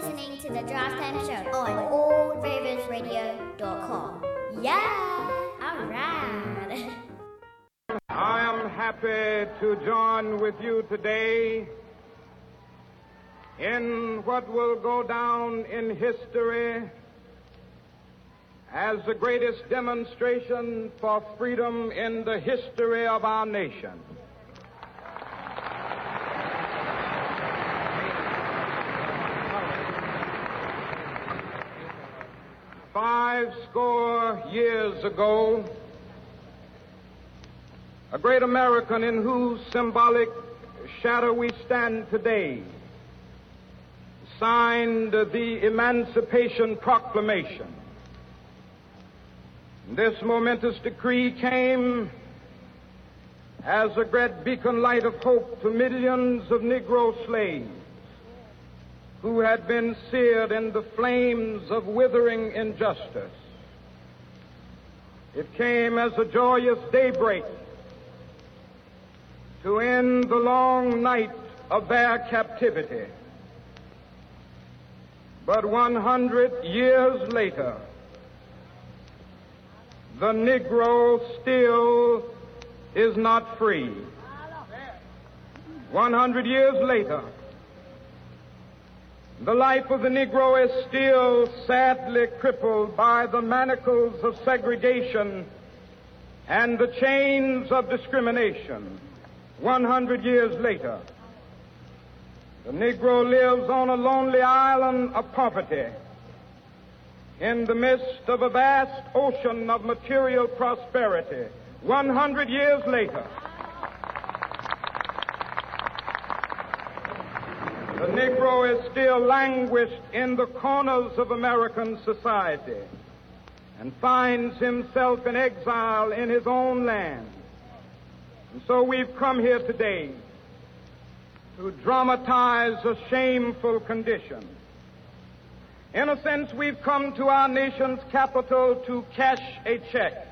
listening to the Drive Time Show oh. on AllFlavorsRadio.com. Yeah, alright. I am happy to join with you today in what will go down in history as the greatest demonstration for freedom in the history of our nation. Five score years ago, a great American in whose symbolic shadow we stand today signed the Emancipation Proclamation. This momentous decree came as a great beacon light of hope to millions of Negro slaves who had been seared in the flames of withering injustice. It came as a joyous daybreak to end the long night of their captivity. But 100 years later, the Negro still is not free. 100 years later, the life of the Negro is still sadly crippled by the manacles of segregation and the chains of discrimination. 100 years later, the Negro lives on a lonely island of poverty in the midst of a vast ocean of material prosperity. 100 years later, the Negro is still languished in the corners of American society and finds himself in exile in his own land. And so we've come here today to dramatize a shameful condition. In a sense, we've come to our nation's capital to cash a check.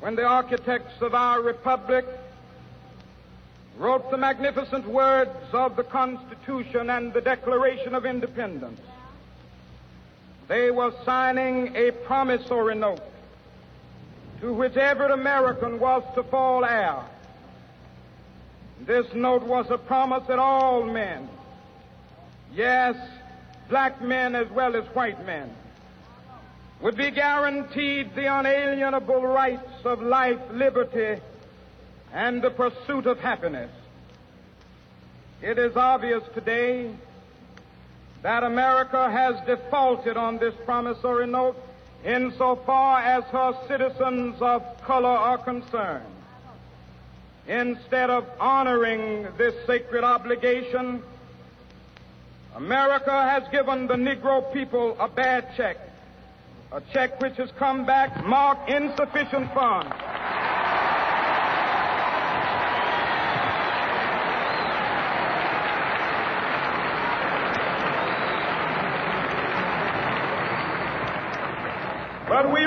When the architects of our republic wrote the magnificent words of the Constitution and the Declaration of Independence, they were signing a promissory note to which every American was to fall heir. This note was a promise that all men, yes, black men as well as white men, would be guaranteed the unalienable rights of life, liberty, and the pursuit of happiness. It is obvious today that America has defaulted on this promissory note insofar as her citizens of color are concerned. Instead of honoring this sacred obligation, America has given the Negro people a bad check, a check which has come back marked insufficient funds. But we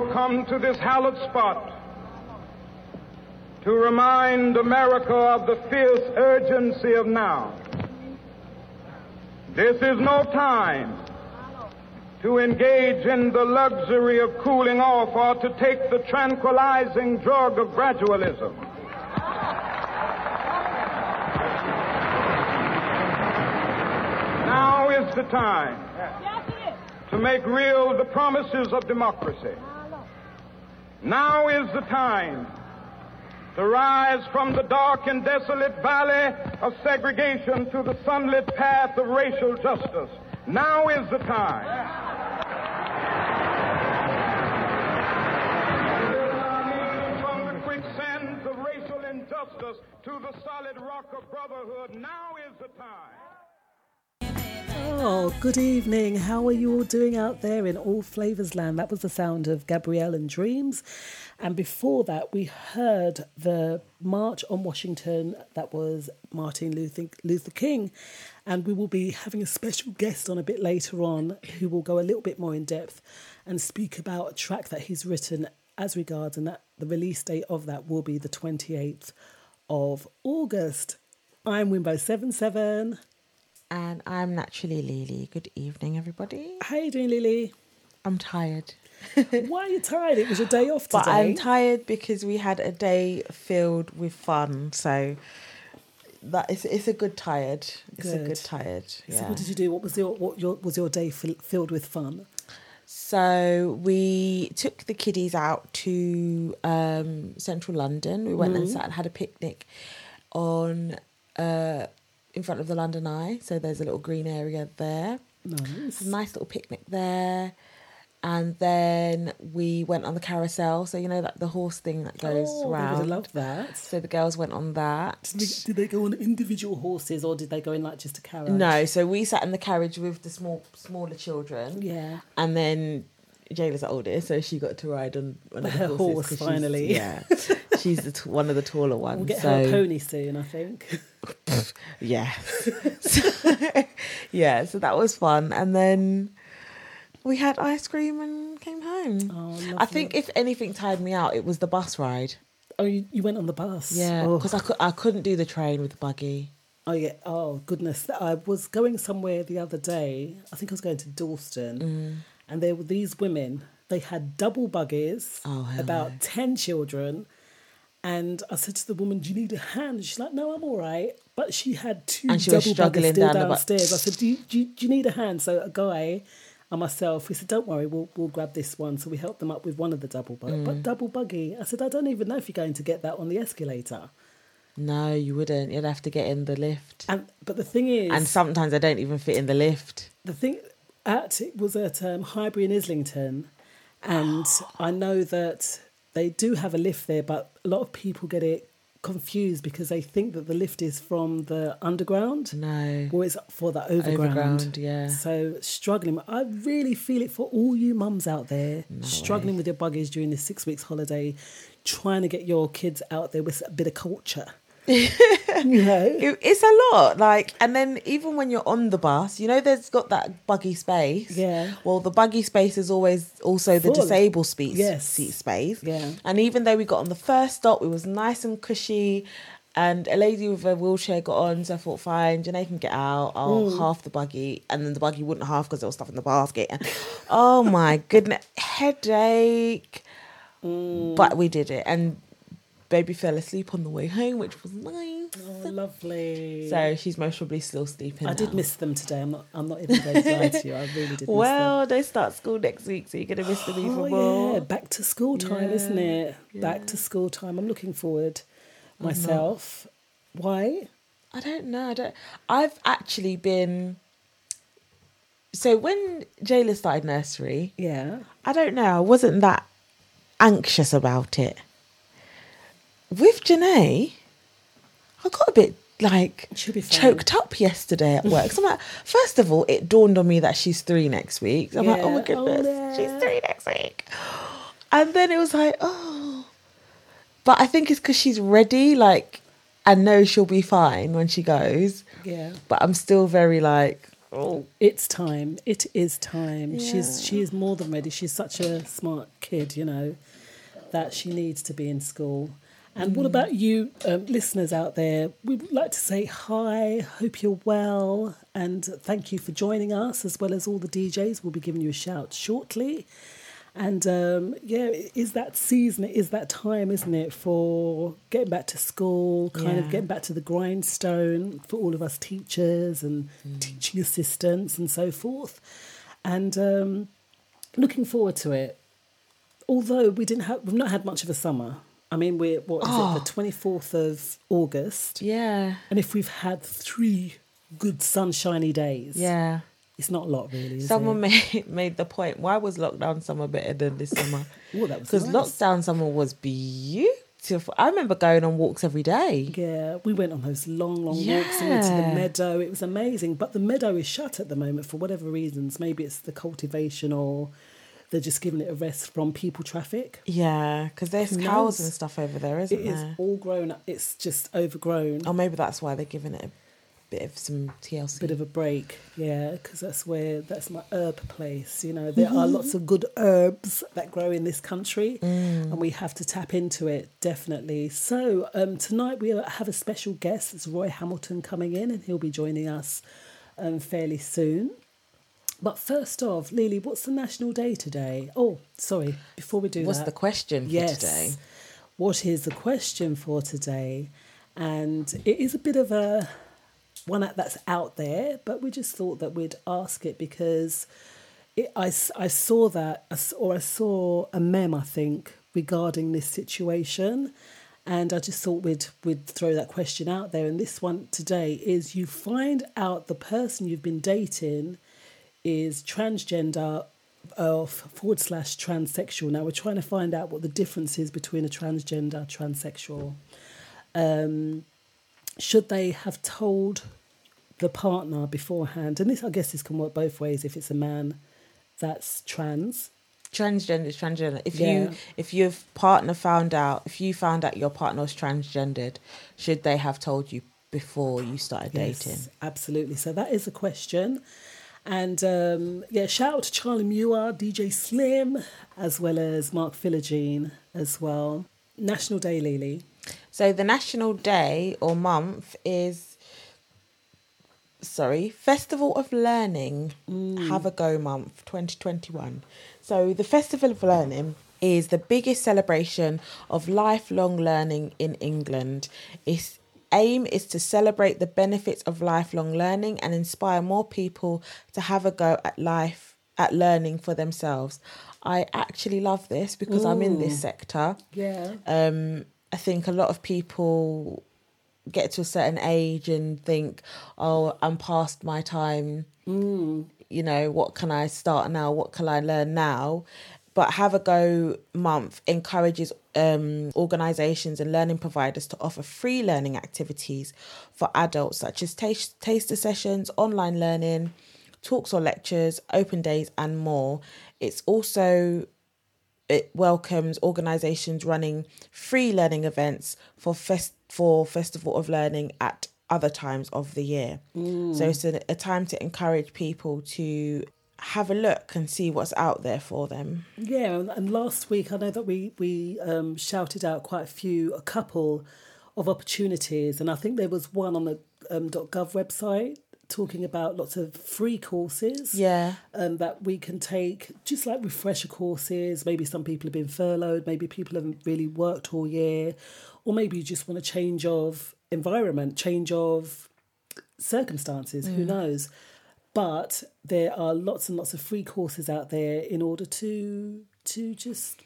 also come to this hallowed spot to remind America of the fierce urgency of now. This is no time to engage in the luxury of cooling off or to take the tranquilizing drug of gradualism. Now is the time to make real the promises of democracy. Now is the time to rise from the dark and desolate valley of segregation to the sunlit path of racial justice. Now is the time. To the solid rock of brotherhood. Now is the time. Oh, good evening. How are you all doing out there in All Flavors Land? That was the sound of Gabrielle and Dreams. And before that, we heard the March on Washington. That was Martin Luther, Luther King. And we will be having a special guest on a bit later on who will go a little bit more in depth and speak about a track that he's written as regards, and that the release date of that will be the 28th of August. I'm Wimbo77. And I'm naturally Lily. Good evening, everybody. How you doing, Lily? I'm tired. Why are you tired? It was your day off today. But I'm tired because we had a day filled with fun. So that is it's a good tired. It's Good. a good tired. So Yeah. what did you do? What was your what your was your day fill, filled with fun? So we took the kiddies out to um, central London. We went and Mm-hmm. sat and had a picnic on uh, in front of the London Eye. So there's a little green area there. Nice. nice little picnic there. And then we went on the carousel. So you know that the horse thing that goes oh, they would round. have loved that. So the girls went on that. Did they, did they go on individual horses or did they go in like just a carriage? No, so we sat in the carriage with the small smaller children. Yeah. And then Jayla's the oldest, so she got to ride on of Her horse, finally. Yeah, she's the t- one of the taller ones. We'll get so her a pony soon, I think. yeah, So- yeah. So that was fun, and then we had ice cream and came home. Oh, I think if anything tired me out, it was the bus ride. Oh, you, you went on the bus. Yeah, Oh. because I could I couldn't do the train with the buggy. Oh yeah. Oh goodness. I was going somewhere the other day. I think I was going to Dalston, Mm. and there were these women. They had double buggies, Oh, about no. ten children, and I said to the woman, "Do you need a hand?" She's like, "No, I'm all right." But she had two And she double was struggling still down downstairs. I said, do you, do, you, "Do you need a hand?" So a guy and myself, we said, "Don't worry, we'll we'll grab this one." So we helped them up with one of the double bug, Mm. but double buggy. I said, "I don't even know if you're going to get that on the escalator." No, you wouldn't. You'd have to get in the lift. And but the thing is, And sometimes I don't even fit in the lift. the thing at it was at um, Highbury and Islington, and I know that they do have a lift there, but a lot of people get it confused because they think that the lift is from the underground. No. Or it's for the overground. Overground, yeah. So struggling. I really feel it for all you mums out there struggling with your buggies during this six weeks holiday, trying to get your kids out there with a bit of culture. You know? It, it's a lot. Like, and then even when you're on the bus, you know, there's got that buggy space. Yeah. Well, the buggy space is always also the Full. disabled space. Yes. Seat space. Yeah. And even though we got on the first stop, it was nice and cushy. And a lady with a wheelchair got on, so I thought, fine, Janae can get out. I'll Mm. half the buggy, and then the buggy wouldn't half because there was stuff in the basket. And oh my goodness, headache! Mm. But we did it, and baby fell asleep on the way home, which was nice. Oh, lovely. So she's most probably still sleeping. I did miss them today. I'm not. I'm not even going to lie to you. I really did. Well, they start school next week, so you're gonna miss them even them. more. Oh yeah, back to school time, isn't Yeah, it? Back to school time. I'm looking forward myself. Why? I don't know. I don't. I've actually been. So when Jayla started nursery, Yeah. I don't know. I wasn't that anxious about it. With Janae, I got a bit like choked up yesterday at work. so I'm like, first of all, it dawned on me that she's three next week. I'm like, oh my Yeah. Oh, goodness, she's three next week. And then it was like, oh. But I think it's because she's ready, like, and knows she'll be fine when she goes. Yeah. But I'm still very like, oh, It's time. It is time. She's she is more than ready. She's such a smart kid, you know, that she needs to be in school. And Mm. what about you, um, listeners out there? We'd like to say hi. Hope you're well, and thank you for joining us, as well as all the DJs. We'll be giving you a shout shortly. And um, yeah, it is that season, it is that time, isn't it, for getting back to school, kind of getting back to the grindstone for all of us teachers and teaching assistants and so forth. And um, looking forward to it. Although we didn't have, we've not had much of a summer. I mean, we're what is Oh. it, the oh. twenty fourth of August, yeah, and if we've had three good sunshiny days, yeah. it's not a lot really. Is Someone it? made made the point. Why was lockdown summer better than this summer? Oh, that was Because nice. lockdown summer was beautiful. I remember going on walks every day. Yeah, we went on those long, long walks and went to the meadow. It was amazing, but the meadow is shut at the moment for whatever reasons. Maybe it's the cultivation or they're just giving it a rest from people traffic. Yeah, because there's Who cows knows? and stuff over there, isn't It there? It is all grown up. It's just overgrown. Or maybe that's why they're giving it a bit of some TLC. bit of a break, yeah, because that's where that's my herb place. You know, there are lots of good herbs that grow in this country, and we have to tap into it definitely. So um, tonight we have a special guest. It's Roy Hamilton coming in, and he'll be joining us um, fairly soon. But first off, Lily, what's the national day today? Oh, sorry, before we do What's that, What's the question for yes. today? What is the question for today? And it is a bit of a one that's out there, but we just thought that we'd ask it because it, I, I saw that, or I saw a meme, I think, regarding this situation. And I just thought we'd, we'd throw that question out there. And this one today is you find out the person you've been dating is transgender of forward slash transsexual. Now we're trying to find out what the difference is between a transgender transsexual. Um, should they have told the partner beforehand? And this, I guess, this can work both ways. If it's a man that's trans, Transgender is transgender. If Yeah. you if your partner found out if you found out your partner was transgendered, should they have told you before you started dating? Yes, absolutely. So that is a question. And um, yeah, shout out to Charlie Muir, DJ Slim, as well as Mark Philogene as well. National Day, Lily. So the national day or month is sorry, Festival of Learning. Have a go month 2021. So the Festival of Learning is the biggest celebration of lifelong learning in England. Its aim is to celebrate the benefits of lifelong learning and inspire more people to have a go at life at learning for themselves. I actually love this because I'm in this sector Yeah. um, I think a lot of people get to a certain age and think, oh, I'm past my time. You know, what can I start now? What can I learn now? But Have a Go month encourages um, organisations and learning providers to offer free learning activities for adults, such as taste, taster sessions, online learning, talks or lectures, open days, and more. It's also it welcomes organisations running free learning events for fest for Festival of Learning at other times of the year. So it's a, a time to encourage people to have a look and see what's out there for them. Yeah, and, last week I know that we we um, shouted out quite a few, a couple of opportunities, and I think there was one on the um, .gov website talking about lots of free courses. Yeah. um, that we can take, just like refresher courses. Maybe some people have been furloughed, maybe people haven't really worked all year, or maybe you just want a change of environment, change of circumstances, who knows. But there are lots and lots of free courses out there in order to to just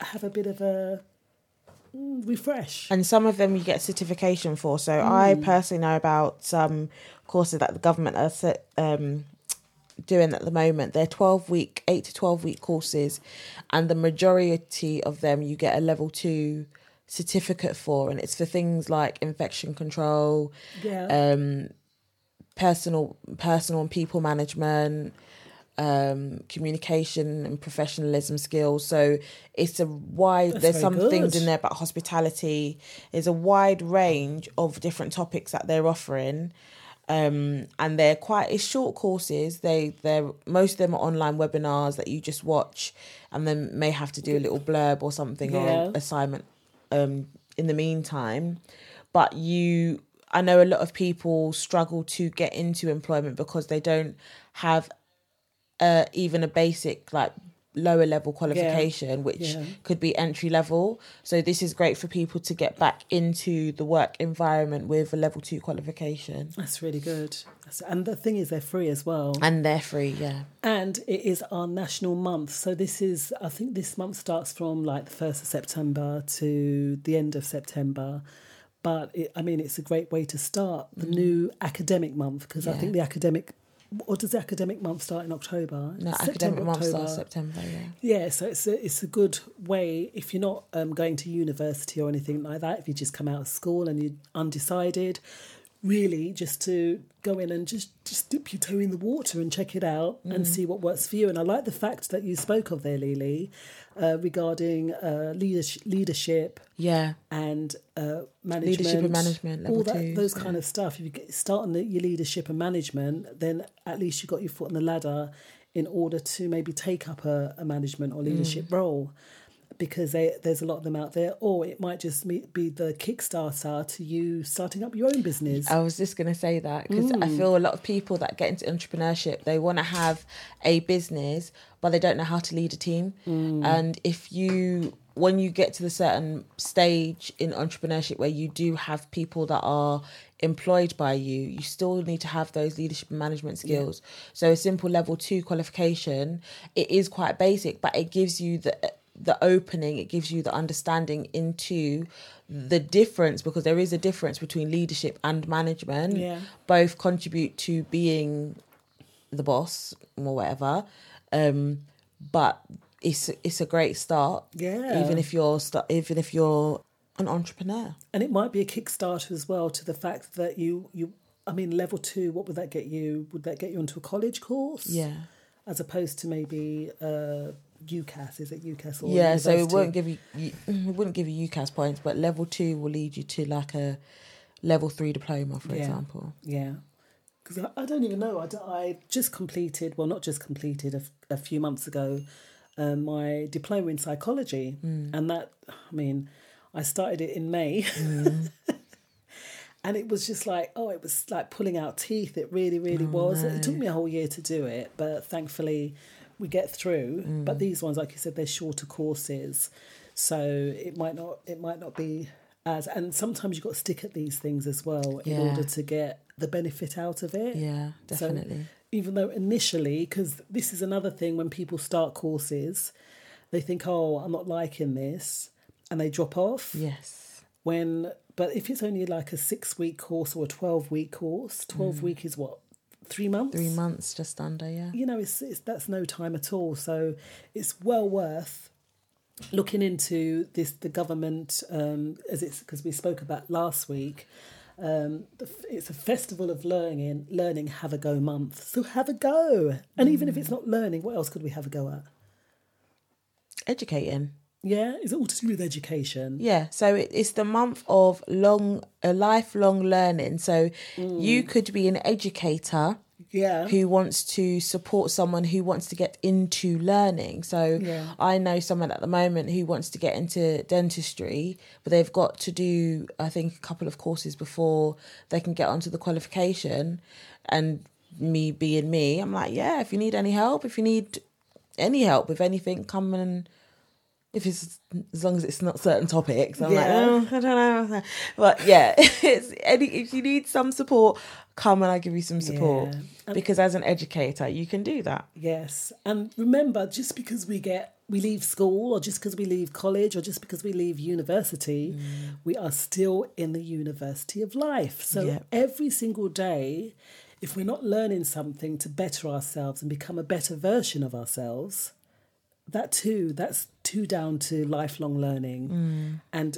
have a bit of a mm, refresh. And some of them you get certification for. So I personally know about some courses that the government are set, um, doing at the moment. They're 12 week, 8 to 12 week courses. And the majority of them you get a level two certificate for. And it's for things like infection control, Yeah. um, personal, personal and people management, um, communication and professionalism skills. So it's a wide. That's there's some good. things in there about hospitality. There's a wide range of different topics that they're offering. Um, and they're quite it's short courses. They they're most of them are online webinars that you just watch, and then may have to do a little blurb or something or Yeah. an assignment um, in the meantime. But you, I know a lot of people struggle to get into employment because they don't have uh, even a basic like lower level qualification, which Yeah. could be entry level. So this is great for people to get back into the work environment with a level two qualification, That's really good. And the thing is, they're free as well. and they're free. Yeah, And it is our national month. So this is, I think this month starts from like the 1st of September to the end of September. But it, I mean, it's a great way to start the new academic month because I think the academic or does the academic month start in October? No, September, academic month October. starts September. Yeah. Yeah, so it's a, it's a good way if you're not um, going to university or anything like that, if you just come out of school and you're undecided, really just to go in and just, just dip your toe in the water and check it out and see what works for you. And I like the fact that you spoke of there, Lily, uh, regarding uh, leadership, leadership Yeah. and uh, management, Leadership and management, level all that, two, those kind of stuff. If you get, start on the, your leadership and management, then at least you got your foot on the ladder in order to maybe take up a, a management or leadership Mm. role. Because they, there's a lot of them out there, or it might just be the kickstarter to you starting up your own business. I was just going to say that because I Mm. feel a lot of people that get into entrepreneurship, they want to have a business, but they don't know how to lead a team. Mm. And if you, when you get to the certain stage in entrepreneurship where you do have people that are employed by you, you still need to have those leadership and management skills. So a simple level two qualification, it is quite basic, but it gives you the the opening it gives you the understanding into the difference because there is a difference between leadership and management Yeah. both contribute to being the boss or whatever um but it's it's a great start Yeah. even if you're st- even if you're an entrepreneur and it might be a kickstarter as well to the fact that you you I mean level two. What would that get you? Would that get you onto a college course? yeah as opposed to maybe uh, UCAS. Is it UCAS or yeah so it university? won't give you, you it wouldn't give you UCAS points but level 2 will lead you to like a level 3 diploma for Yeah. example Yeah, because I, I don't even know. I, I just completed, well, not just completed, a, a few months ago, um, my diploma in psychology, Hmm. and that, I mean, I started it in May. Hmm. And it was just like, oh, it was like pulling out teeth. It really, really Oh, was. It took me a whole year to do it, but thankfully we get through. Mm. But these ones, like you said, they're shorter courses, so it might not, it might not be as. And sometimes you've got to stick at these things as well in Yeah. order to get the benefit out of it. yeah So definitely even though initially, because this is another thing when people start courses, they think, oh, I'm not liking this, and they drop off. yes When, but if it's only like a six week course or a 12 week course, 12 week is what, three months? Mm. three months just under yeah You know, it's, it's that's no time at all. So it's well worth looking into this the government um as it's because we spoke about last week um the, it's a festival of learning learning have a go month so have a go and even if it's not learning what else could we have a go at educating yeah is it all to do with education Yeah, so it, it's the month of long, a lifelong learning. So you mm. could be an educator yeah who wants to support someone who wants to get into learning. So Yeah. I know someone at the moment who wants to get into dentistry, but they've got to do, I think, a couple of courses before they can get onto the qualification. And me being me, I'm like, yeah, if you need any help, if you need any help with anything, come and if it's as long as it's not certain topics, I'm Yeah. like, oh, I don't know. But yeah, it's any if you need some support, come and I give you some support. Yeah. Um, because as an educator, you can do that. Yes. And remember, just because we get we leave school or just because we leave college or just because we leave university, mm. we are still in the university of life. So Yep. every single day, if we're not learning something to better ourselves and become a better version of ourselves, that too, that's too down to lifelong learning and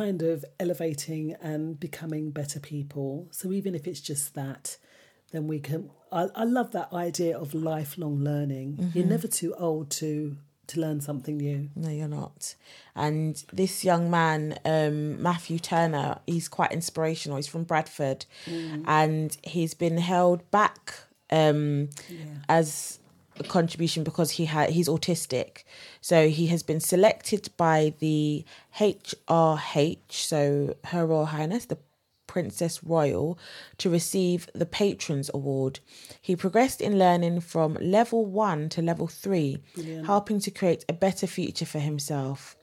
kind of elevating and becoming better people. So even if it's just that, then we can. I, I love that idea of lifelong learning. You're never too old to to learn something new. No, you're not. And this young man, um, Matthew Turner, he's quite inspirational. He's from Bradford, and he's been held back um, as a contribution because he had he's autistic. So he has been selected by the HRH, so Her Royal Highness, the Princess Royal to receive the Patrons Award. He progressed in learning from level one to level three, helping to create a better future for himself.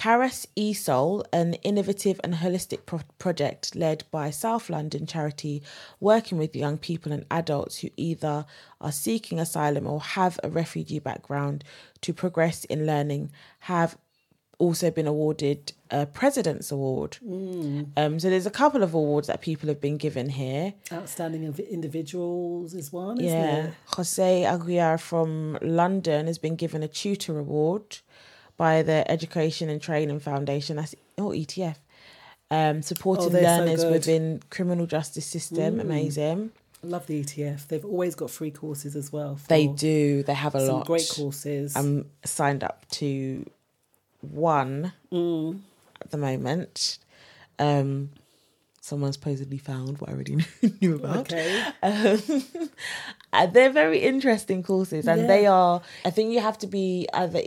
Caras ESOL, an innovative and holistic pro- project led by South London charity working with young people and adults who either are seeking asylum or have a refugee background to progress in learning, have also been awarded a President's Award. Um, so there's a couple of awards that people have been given here. Outstanding individuals is one, isn't Yeah, it? Jose Aguiar from London has been given a tutor award by the Education and Training Foundation. That's oh ETF. Um, supporting Oh, they're so learners within criminal justice system. Mm. Amazing. I love the ETF. They've always got free courses as well. They do. They have a lot. great courses. I'm signed up to one Mm. at the moment. Um, someone supposedly found what I already knew, knew about. okay. Um, they're very interesting courses, and Yeah. they are. I think you have to be either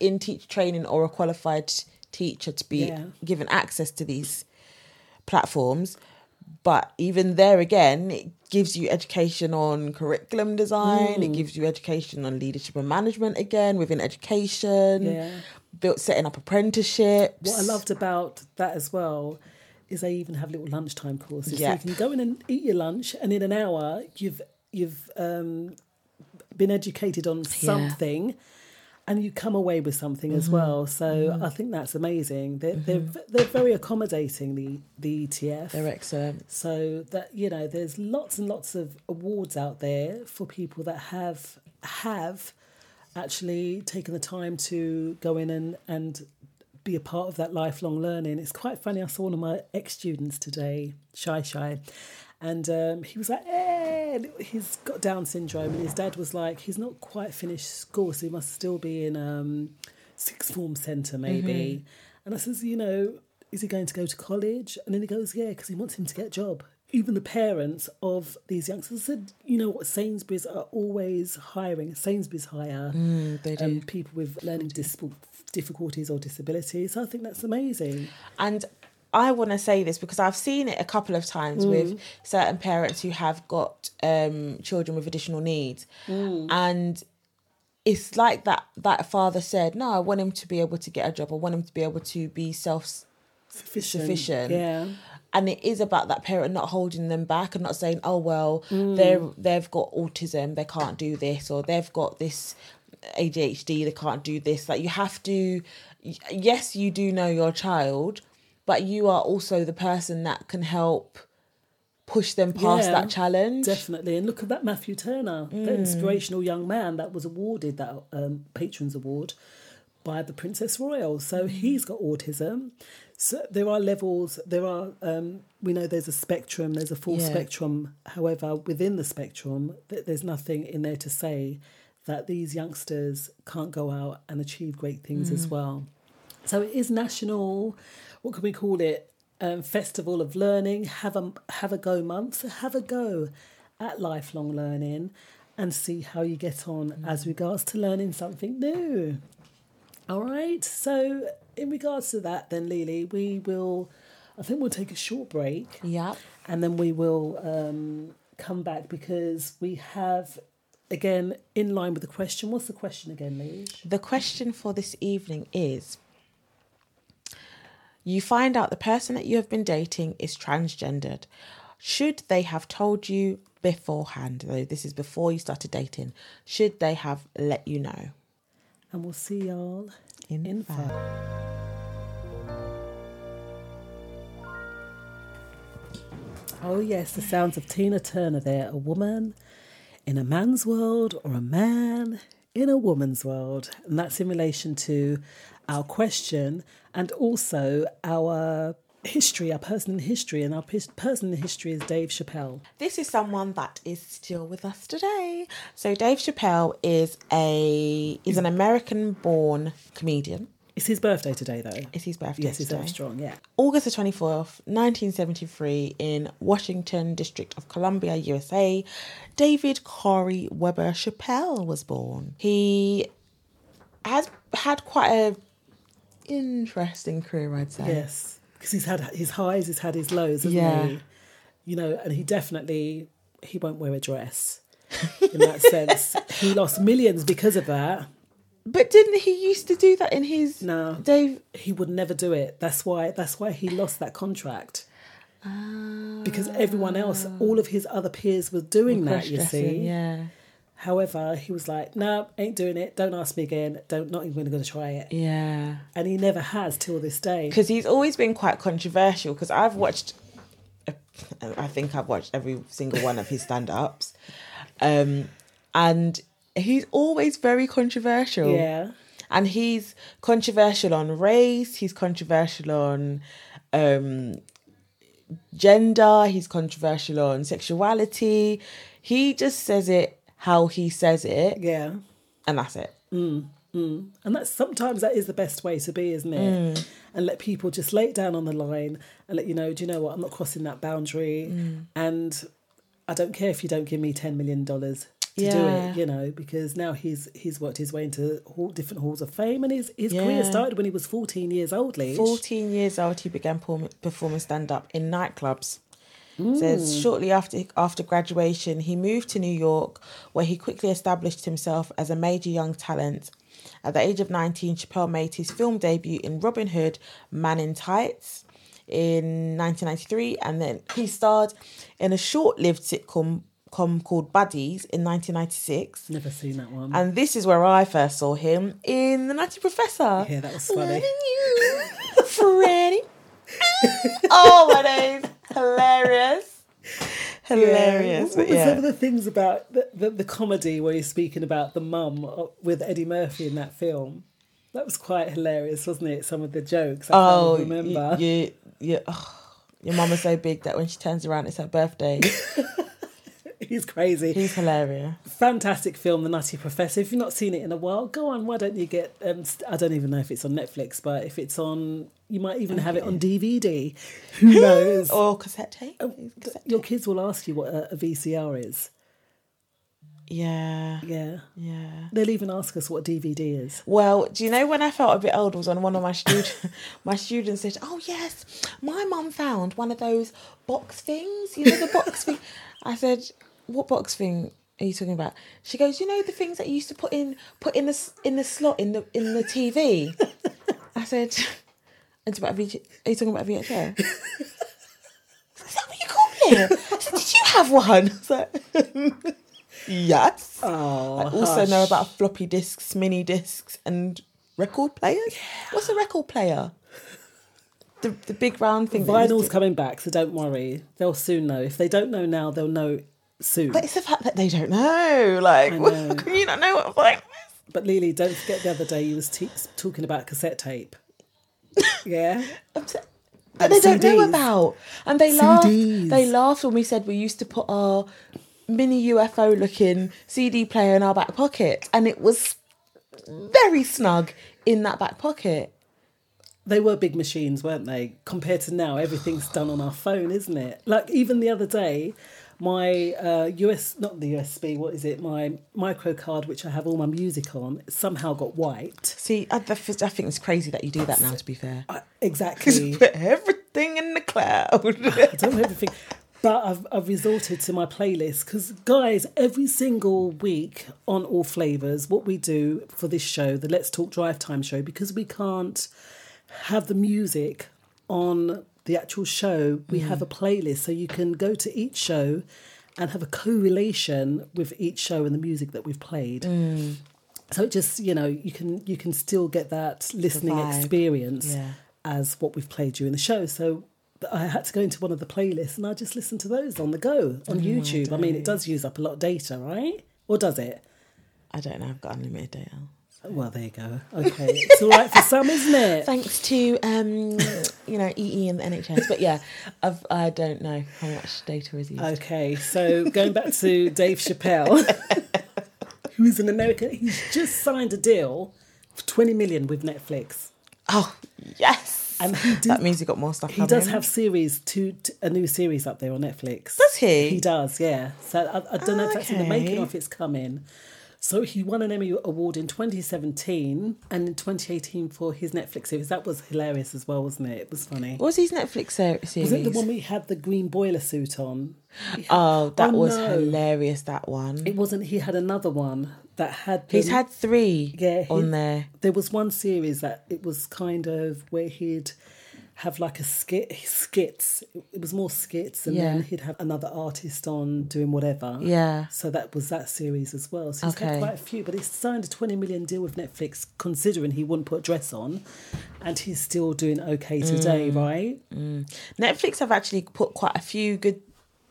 in teacher training or a qualified teacher to be Yeah. given access to these platforms. But even there again, it gives you education on curriculum design. Mm. It gives you education on leadership and management again within education. Yeah. Built setting up apprenticeships. What I loved about that as well is they even have little lunchtime courses. Yeah. So you can go in and eat your lunch, and in an hour you've you've um, been educated on something, and you come away with something Mm-hmm. as well. So I think that's amazing. They're they're they're very accommodating the the ETF. They're excellent. So that you know, there's lots and lots of awards out there for people that have have actually taken the time to go in and and be a part of that lifelong learning. It's quite funny. I saw one of my ex students today, Shy Shy, and um, he was like, "Eh," he's got Down syndrome, and his dad was like, he's not quite finished school, so he must still be in um, sixth form centre maybe. And I says, you know, is he going to go to college? And then he goes, yeah, because he wants him to get a job. Even the parents of these youngsters said, you know what, Sainsbury's are always hiring. Sainsbury's hire Mm, um, people with learning dis- difficulties or disabilities. So I think that's amazing. And I want to say this because I've seen it a couple of times mm. with certain parents who have got um, children with additional needs, mm. and it's like that that father said, "No, I want him to be able to get a job. I want him to be able to be self Sufficient. sufficient." Yeah. and it is about that parent not holding them back and not saying oh well mm. they're they've got autism they can't do this or they've got this adhd they can't do this like you have to yes you do know your child but you are also the person that can help push them past Yeah, that challenge Definitely. And look at that Matthew Turner, the inspirational young man that was awarded that um, Patrons Award by the Princess Royal. So he's got autism. So there are levels, there are, um, we know there's a spectrum, there's a full Yeah. spectrum. However, within the spectrum, th- there's nothing in there to say that these youngsters can't go out and achieve great things as well. So it is national. What can we call it? Um, Festival of Learning. Have a have a go month. Have a go at lifelong learning, and see how you get on as regards to learning something new. All right. So in regards to that, then Lily, we will. I think we'll take a short break yeah and then we will um, come back because we have again in line with the question. What's the question again, Liege? the question for this evening is you find out the person that you have been dating is transgendered. Should they have told you beforehand? Though this is before you started dating. Should they have let you know? And we'll see y'all In in five. Oh, yes, the sounds of Tina Turner there. A woman in a man's world or a man in a woman's world. And that's in relation to our question and also our history, our person in history. And our pers- person in history is Dave Chappelle. This is someone that is still with us today. So Dave Chappelle is a is an American born comedian. It's his birthday today, though. It's his birthday Yes, he's today. very strong, yeah. August the 24th, 1973, in Washington, District of Columbia, USA, David Khari Webber Chappelle was born. He has had quite a interesting career, I'd say. Yes, because he's had his highs, he's had his lows, hasn't Yeah. he? You know, and he definitely he won't wear a dress. In that sense, he lost millions because of that. But didn't he used to do that in his No. Dave? He would never do it. That's why. That's why he lost that contract. Because everyone else, all of his other peers, were doing that. You see, yeah. However, he was like, "No, ain't doing it. Don't ask me again. Don't not even going to try it." Yeah. And he never has till this day. because he's always been quite controversial. Because I've watched, I think I've watched every single one of his stand-ups, um, and he's always very controversial. Yeah. and he's controversial on race. He's controversial on um, gender. He's controversial on sexuality. He just says it how he says it, Yeah. and that's it. Mm, mm. And that's sometimes that is the best way to be, isn't it? Mm. And let people just lay it down on the line and let you know, do you know what? I'm not crossing that boundary. And I don't care if you don't give me ten million dollars to do it, you know, because now he's he's worked his way into hall, different halls of fame, and his his Yeah. career started when he was 14 years old. Lee. 14 years old, he began perform- performing stand up in nightclubs. Says shortly after after graduation, he moved to New York, where he quickly established himself as a major young talent. At the age of 19, Chappelle made his film debut in Robin Hood, Man in Tights, in 1993, and then he starred in a short-lived sitcom com called Buddies in 1996. Never seen that one. And this is where I first saw him in The Nutty Professor. Yeah, that was funny. Loving you, Freddie. oh my days, hilarious, hilarious. What But were some of the things about the, the, the comedy where you're speaking about the mum uh, with Eddie Murphy in that film? That was quite hilarious, wasn't it? Some of the jokes. I oh, remember. you, you oh, your mum is so big that when she turns around, it's her birthday. He's crazy. He's hilarious. Fantastic film, The Nutty Professor. If you've not seen it in a while, go on. Why don't you get? Um, I don't even know if it's on Netflix, but if it's on, you might even have it on DVD. Who knows? Or cassette tape. Oh, Cassette Your kids will ask you what a, a VCR is. Yeah, Yeah, yeah. they'll even ask us what DVD is. Well, do you know when I felt a bit old was when one of my students, my students said, "Oh yes, my mum found one of those box things. You know the box thing." I said, "What box thing are you talking about?" She goes, "You know the things that you used to put in put in the in the slot in the in the TV." I said, "It's about a VG, Are you talking about a VHS?" Is that what you call it? Did you have one? I was like, yes. Oh, I also know about floppy disks, mini disks, and record players. What's a record player? The the big round thing. Vinyl's coming back, so don't worry. They'll soon know. If they don't know now, they'll know soon. But it's the fact that they don't know. Like, know. can you not know what I'm like? But Lily, don't forget the other day you was te- talking about cassette tape. Yeah, But And they don't know about. And they laughed. CDs. They laughed when we said we used to put our mini UFO looking CD player in our back pocket, and it was very snug in that back pocket. they were big machines, weren't they? Compared to now, everything's done on our phone, isn't it? Like even the other day, my uh, US, not the USB, what is it? My micro card, which I have all my music on, somehow got wiped. See, I, I think it's crazy that you do that now. To be fair, I, exactly. put everything in the cloud. I don't know everything. But I've, I've resorted to my playlist because, guys, every single week on All Flavors, what we do for this show, the Let's Talk Drive Time show, because we can't have the music on the actual show, we mm. have a playlist. So you can go to each show and have a correlation with each show and the music that we've played. Mm. So it just, you know, you can you can still get that listening experience Yeah. as what we've played during the show. So I had to go into one of the playlists and I just listened to those on the go on oh, YouTube. I mean, it does use up a lot of data, right? Or does it? I don't know. I've got unlimited data. Well, there you go. Okay, it's all right for some, isn't it? Thanks to um, you know, EE and the NHS. But yeah, I've I don't know how much data is used. Okay, so going back to Dave Chappelle, who's an American, he's just signed a deal for twenty million with Netflix, Oh yes, and he did, that means he got more stuff. he does have series two, a new series up there on Netflix. Does he? He does, yeah. So I, I don't know if that's in the making or if it's coming. So he won an Emmy Award in 2017 and in 2018 for his Netflix series. That was hilarious as well, wasn't it? It was funny. What was his Netflix series? Was it the one we had the green boiler suit on? oh, that Oh, was no. hilarious. That one. It wasn't. He had another one that had. He's had three Yeah, he- on there. There was one series that it was kind of where he'd have like a skit skits. It was more skits, and Yeah. then he'd have another artist on doing whatever. Yeah. So that was that series as well. So he's Okay. had quite a few, but he's signed a twenty million deal with Netflix, considering he wouldn't put a dress on, and he's still doing okay Mm. today, right? Netflix have actually put quite a few good,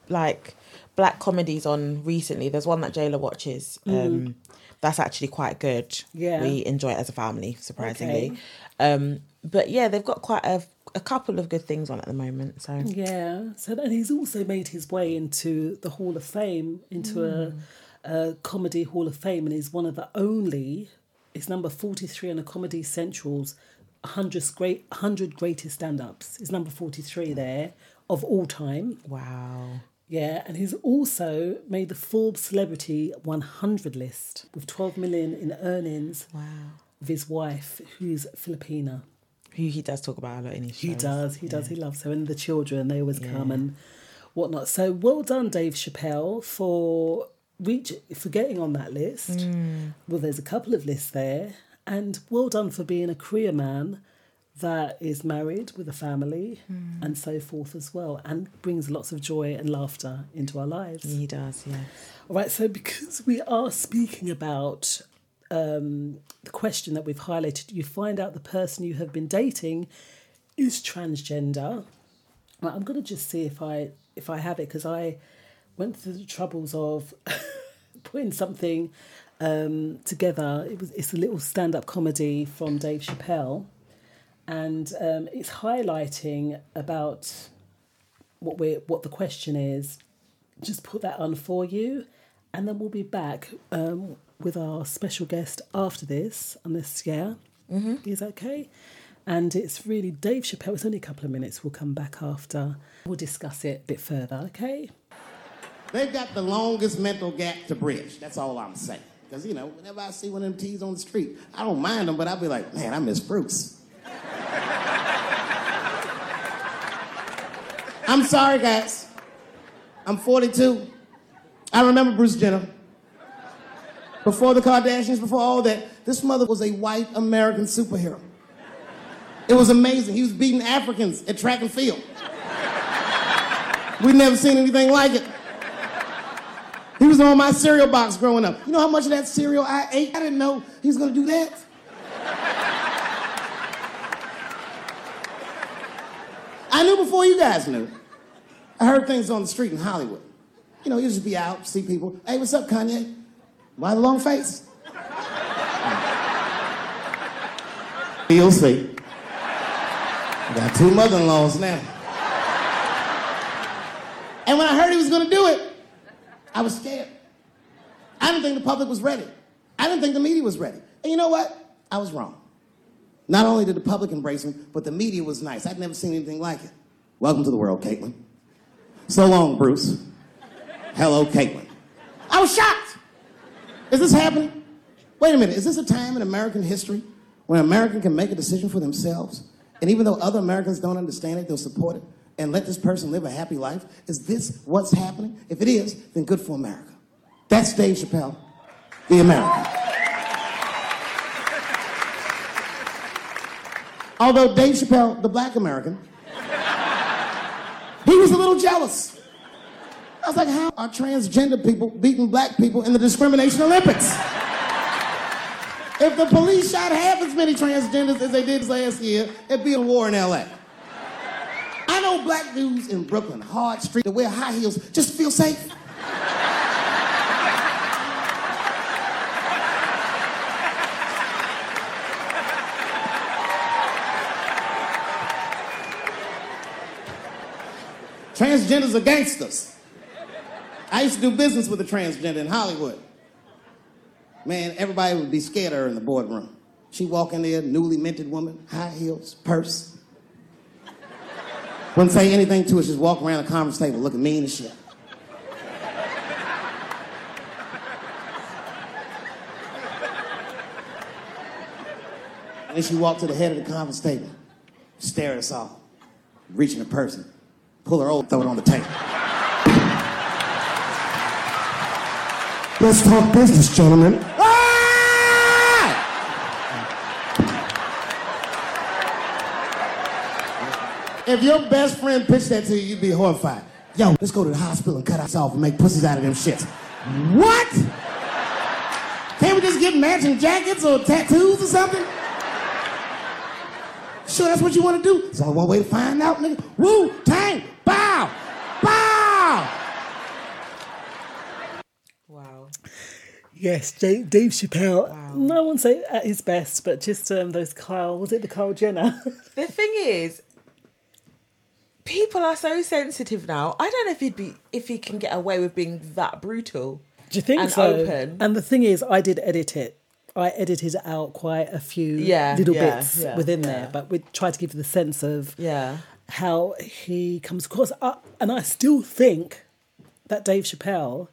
like, black comedies on recently. There's one that Jayla watches. Um, that's actually quite good. Mm. Yeah. we enjoy it as a family, surprisingly. Okay. Um, but yeah, they've got quite a, a couple of good things on at the moment. So Yeah. So and he's also made his way into the Hall of Fame, into a, a comedy Hall of Fame, and he's one of the only. He's number forty three on the Comedy Central's hundred great hundred greatest stand ups. He's number forty three there of all time. wow, Yeah, and he's also made the Forbes Celebrity 100 list with 12 million in earnings wow. with his wife, who's Filipina. Who he does talk about a lot in his shows. He does, he does, he loves her. And the children, they always come and whatnot. So well done, Dave Chappelle, for reach for getting on that list. Mm. Well, there's a couple of lists there. And well done for being a career man that is married with a family mm. and so forth as well, and brings lots of joy and laughter into our lives. He does, yeah. All right, so because we are speaking about um, the question that we've highlighted, you find out the person you have been dating is transgender. Right, I'm to just see if I if I have it because I went through the troubles of putting something um, together. It was it's a little stand up comedy from Dave Chappelle, and um, it's highlighting about what we what the question is just put that on for you, and then we'll be back um, with our special guest after this. Unless, yeah, mm-hmm. is okay. And it's really Dave Chappelle. It's only a couple of minutes. We'll come back after. We'll discuss it a bit further. Okay. They've got the longest mental gap to bridge. That's all I'm saying. Because, you know, whenever I see one of them T's on the street, I don't mind them, but I'll be like, man, I miss Bruce. I'm sorry, guys. I'm 42. I remember Bruce Jenner. Before the Kardashians, before all that, this mother was a white American superhero. It was amazing. He was beating Africans at track and field. We'd never seen anything like it. He was on my cereal box growing up. You know how much of that cereal I ate? I didn't know he was gonna do that. I knew before you guys knew. I heard things on the street in Hollywood. You know, you just be out, see people. Hey, what's up, Kanye? Why the long face? You'll see. I got two mother-in-laws now. And when I heard he was gonna do it, I was scared. I didn't think the public was ready. I didn't think the media was ready. And you know what? I was wrong. Not only did the public embrace him, but the media was nice. I'd never seen anything like it. Welcome to the world, Caitlyn. So long, Bruce. Hello, Caitlyn. I was shocked. Is this happening? Wait a minute. Is this a time in American history when an American can make a decision for themselves? And even though other Americans don't understand it, they'll support it and let this person live a happy life? Is this what's happening? If it is, then good for America. That's Dave Chappelle, the American. Although Dave Chappelle, the black American, he was a little jealous. I was like, how are transgender people beating black people in the discrimination Olympics? If the police shot half as many transgenders as they did last year, it'd be a war in LA. I know black dudes in Brooklyn, Hard Street, that wear high heels just feel safe. Transgenders are gangsters. I used to do business with a transgender in Hollywood. Man, everybody would be scared of her in the boardroom. She walk in there, newly minted woman, high heels, purse. Wouldn't say anything to her, just walk around the conference table looking mean as shit. And then she walked to the head of the conference table, stare at us all, reaching a person, pull her over, throw it on the table. Let's talk business, gentlemen. Ah! If your best friend pitched that to you, you'd be horrified. Yo, let's go to the hospital and cut us off and make pussies out of them shits. What? Can't we just get matching jackets or tattoos or something? Sure, that's what you want to do? There's only one way to find out, nigga. Wu Tang, bow, bow. Wow. Yes, Dave, Dave Chappelle. No one say at his best, but just um, those Kyle. Was it the Kyle Jenner? The thing is, people are so sensitive now. I don't know if he'd be if he can get away with being that brutal. Do you think And so? open. And the thing is, I did edit it. I edited out quite a few Yeah, little yeah, bits yeah, within there, but we tried to give you the sense of Yeah. how he comes across. Uh, and I still think that Dave Chappelle,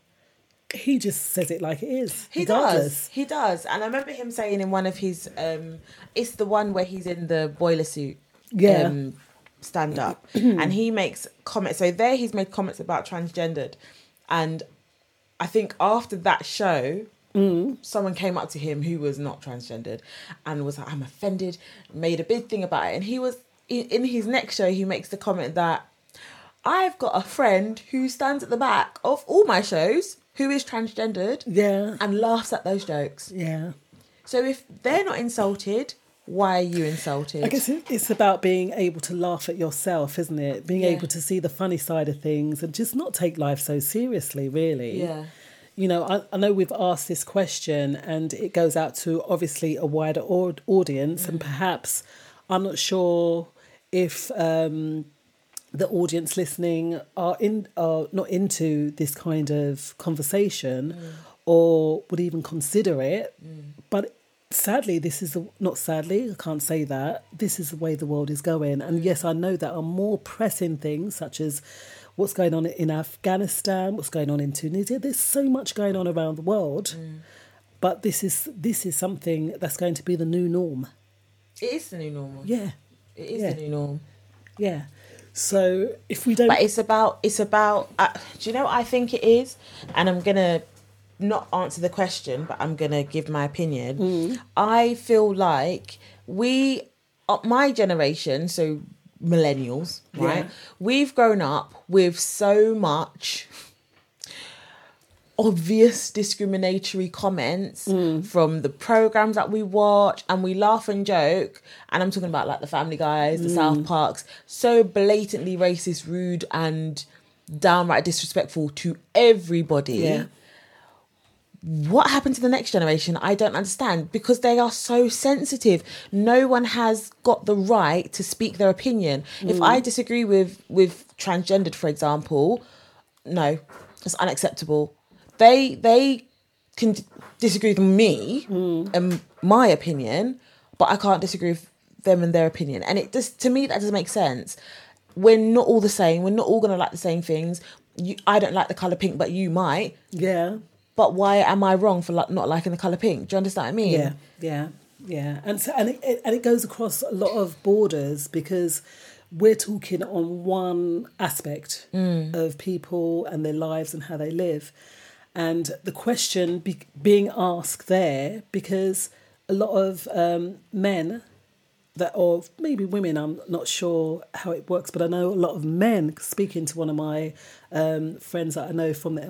he just says it like it is. He regardless. does. He does. And I remember him saying in one of his um it's the one where he's in the boiler suit. Yeah. Um, stand up. and he makes comments. So there he's made comments about transgendered. And I think after that show, someone came up to him who was not transgendered and was like, I'm offended, made a big thing about it. And he was in his next show, he makes the comment that I've got a friend who stands at the back of all my shows who is transgendered Yeah. and laughs at those jokes. Yeah. So if they're not insulted, why are you insulted? I guess it's about being able to laugh at yourself, isn't it? Being Yeah. able to see the funny side of things and just not take life so seriously, really. Yeah. You know, I, I know we've asked this question and it goes out to obviously a wider aud- audience, Mm. and perhaps I'm not sure if um, the audience listening are in are not into this kind of conversation Mm. or would even consider it. Mm. But sadly, this is the, not sadly, I can't say that. This is the way the world is going. And mm. yes, I know there are more pressing things such as what's going on in Afghanistan, what's going on in Tunisia. There's so much going on around the world. Mm. But this is this is something that's going to be the new norm. it is the new normal. Yeah. It is yeah. the new norm. Yeah. So if we don't But it's about it's about uh, do you know what I think it is? And I'm gonna not answer the question, but I'm gonna give my opinion. I feel like we, uh, my generation, so millennials, right? Yeah. We've grown up with so much obvious discriminatory comments mm. from the programs that we watch and we laugh and joke and i'm talking about like the family guys the south mm. parks so blatantly racist rude and downright disrespectful to everybody. Yeah. what happened to the next generation? I don't understand because they are so sensitive. No one has got the right to speak their opinion. If mm. i disagree with with transgendered for example no it's unacceptable they they can disagree with me hmm. and my opinion but i can't disagree with them and their opinion. And it just to me that doesn't make sense. We're not all the same. We're not all going to like the same things. You, i don't like the color pink but you might. Yeah. but why am I wrong for like not liking the color pink? Do you understand what I mean? Yeah, yeah, yeah, and so, and it, it and it goes across a lot of borders because we're talking on one aspect hmm. of people and their lives and how they live, and the question be, being asked there because a lot of um, men that or maybe women i'm not sure how it works but i know a lot of men speaking to one of my um, friends that i know from the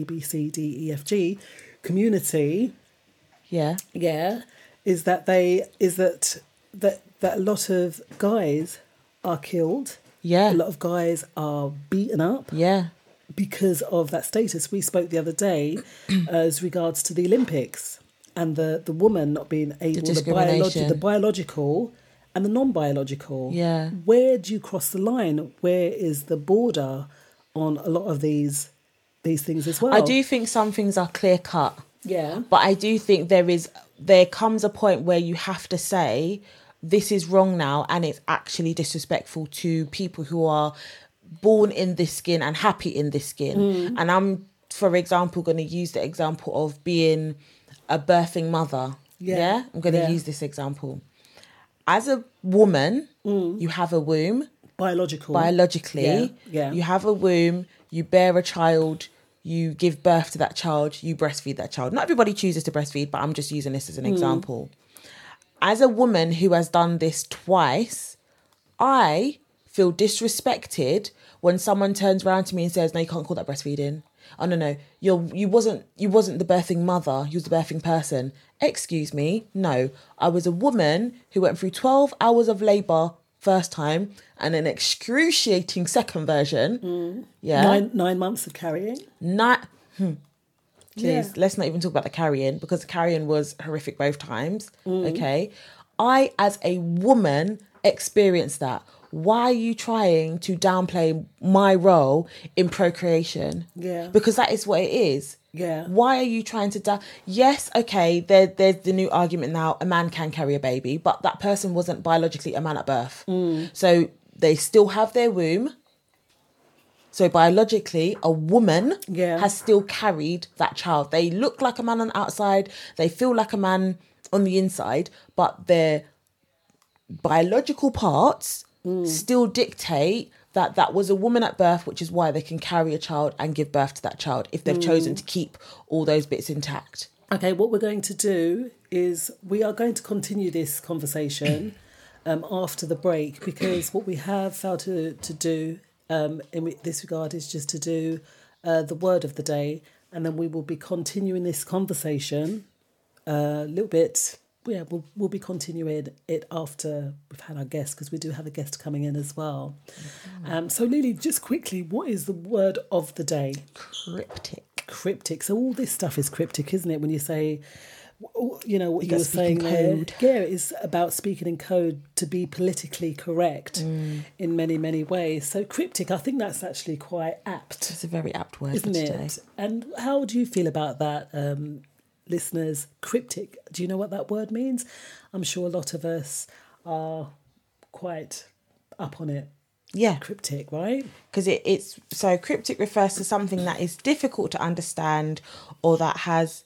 lgbtqrabcdefg community Yeah. yeah is that they is that that that a lot of guys are killed Yeah. a lot of guys are beaten up Yeah. Because of that status. We spoke the other day as regards to the Olympics and the, the woman not being able the, discrimination. the biological and the non-biological. Yeah. Where do you cross the line? Where is the border on a lot of these these things as well? I do think some things are clear cut, Yeah. but I do think there is there comes a point where you have to say this is wrong now and it's actually disrespectful to people who are born in this skin and happy in this skin. Mm. And I'm for example going to use the example of being a birthing mother. Yeah. Yeah, I'm going to Yeah. use this example. As a woman, Mm. you have a womb. Biological. biologically Yeah, yeah. you have a womb you bear a child you give birth to that child you breastfeed that child not everybody chooses to breastfeed but i'm just using this as Mm. an example as a woman who has done this twice, I feel disrespected when someone turns around to me and says, "No, you can't call that breastfeeding." Oh no, no, you're you wasn't you wasn't the birthing mother. You was the birthing person. Excuse me, no, I was a woman who went through twelve hours of labour first time and an excruciating second version. Yeah, Nine nine months of carrying. not. Hmm. Please, Yeah. let's not even talk about the carrying because the carrying was horrific both times. Okay. I, as a woman, experienced that. Why are you trying to downplay my role in procreation? Yeah. Because that is what it is. Yeah. Why are you trying to down? Yes, okay, there, there's the new argument now a man can carry a baby, but that person wasn't biologically a man at birth. Mm. So they still have their womb. So biologically, a woman Yeah. has still carried that child. They look like a man on the outside, they feel like a man on the inside, but their biological parts still dictate that that was a woman at birth, which is why they can carry a child and give birth to that child if they've chosen to keep all those bits intact. Okay, what we're going to do is we are going to continue this conversation um, after the break because what we have failed to, to do um, in this regard is just to do uh, the word of the day, and then we will be continuing this conversation uh, a little bit. Yeah, we'll, we'll be continuing it after we've had our guest because we do have a guest coming in as well. Um, so, Lily, just quickly, what is the word of the day? Cryptic. cryptic. So all this stuff is cryptic, isn't it? When you say, you know, what you, gotta were saying in there, code. yeah, it's about speaking in code to be politically correct Mm. in many, many ways. So cryptic, I think that's actually quite apt, It's a very apt word isn't for today. it? And how do you feel about that, um, listeners? Cryptic. Do you know what that word means? I'm sure a lot of us are quite up on it. Yeah, Cryptic, right? because it, it's so cryptic refers to something that is difficult to understand or that has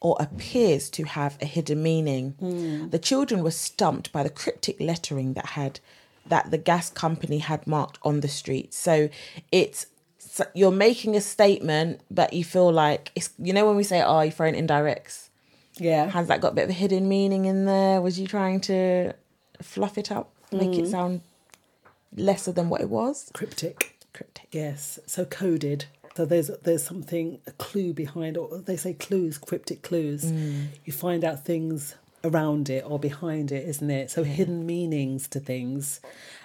or appears to have a hidden meaning. Hmm. The children were stumped by the cryptic lettering that had that the gas company had marked on the street. So it's you're making a statement, but you feel like it's you know when we say, "Oh, you're throwing indirects." Yeah. Has that got a bit of a hidden meaning in there? Was you trying to fluff it up, make it mm. sound lesser than what it was? Cryptic. Cryptic. Yes, so coded. So there's there's something a clue behind, or they say clues, cryptic clues. Mm. You find out things around it or behind it, isn't it? So hidden meanings to things,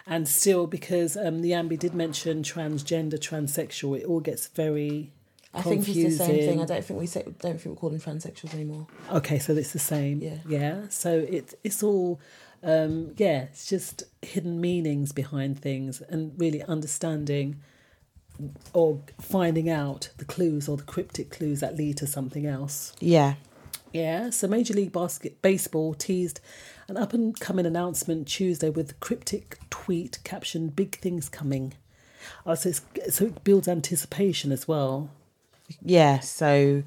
and still because um, the Ambi did mention transgender, transsexual, it all gets very. I think it's the same thing. I don't think we say don't think we call them transsexuals anymore. Okay, so it's the same. Yeah. Yeah. So it's it's all um yeah, it's just hidden meanings behind things and really understanding or finding out the clues or the cryptic clues that lead to something else. Yeah. Yeah. So Major League Basket Baseball teased an up and coming announcement Tuesday with a cryptic tweet captioned "Big things coming." Oh, so, it's, so it builds anticipation as well. Yeah. So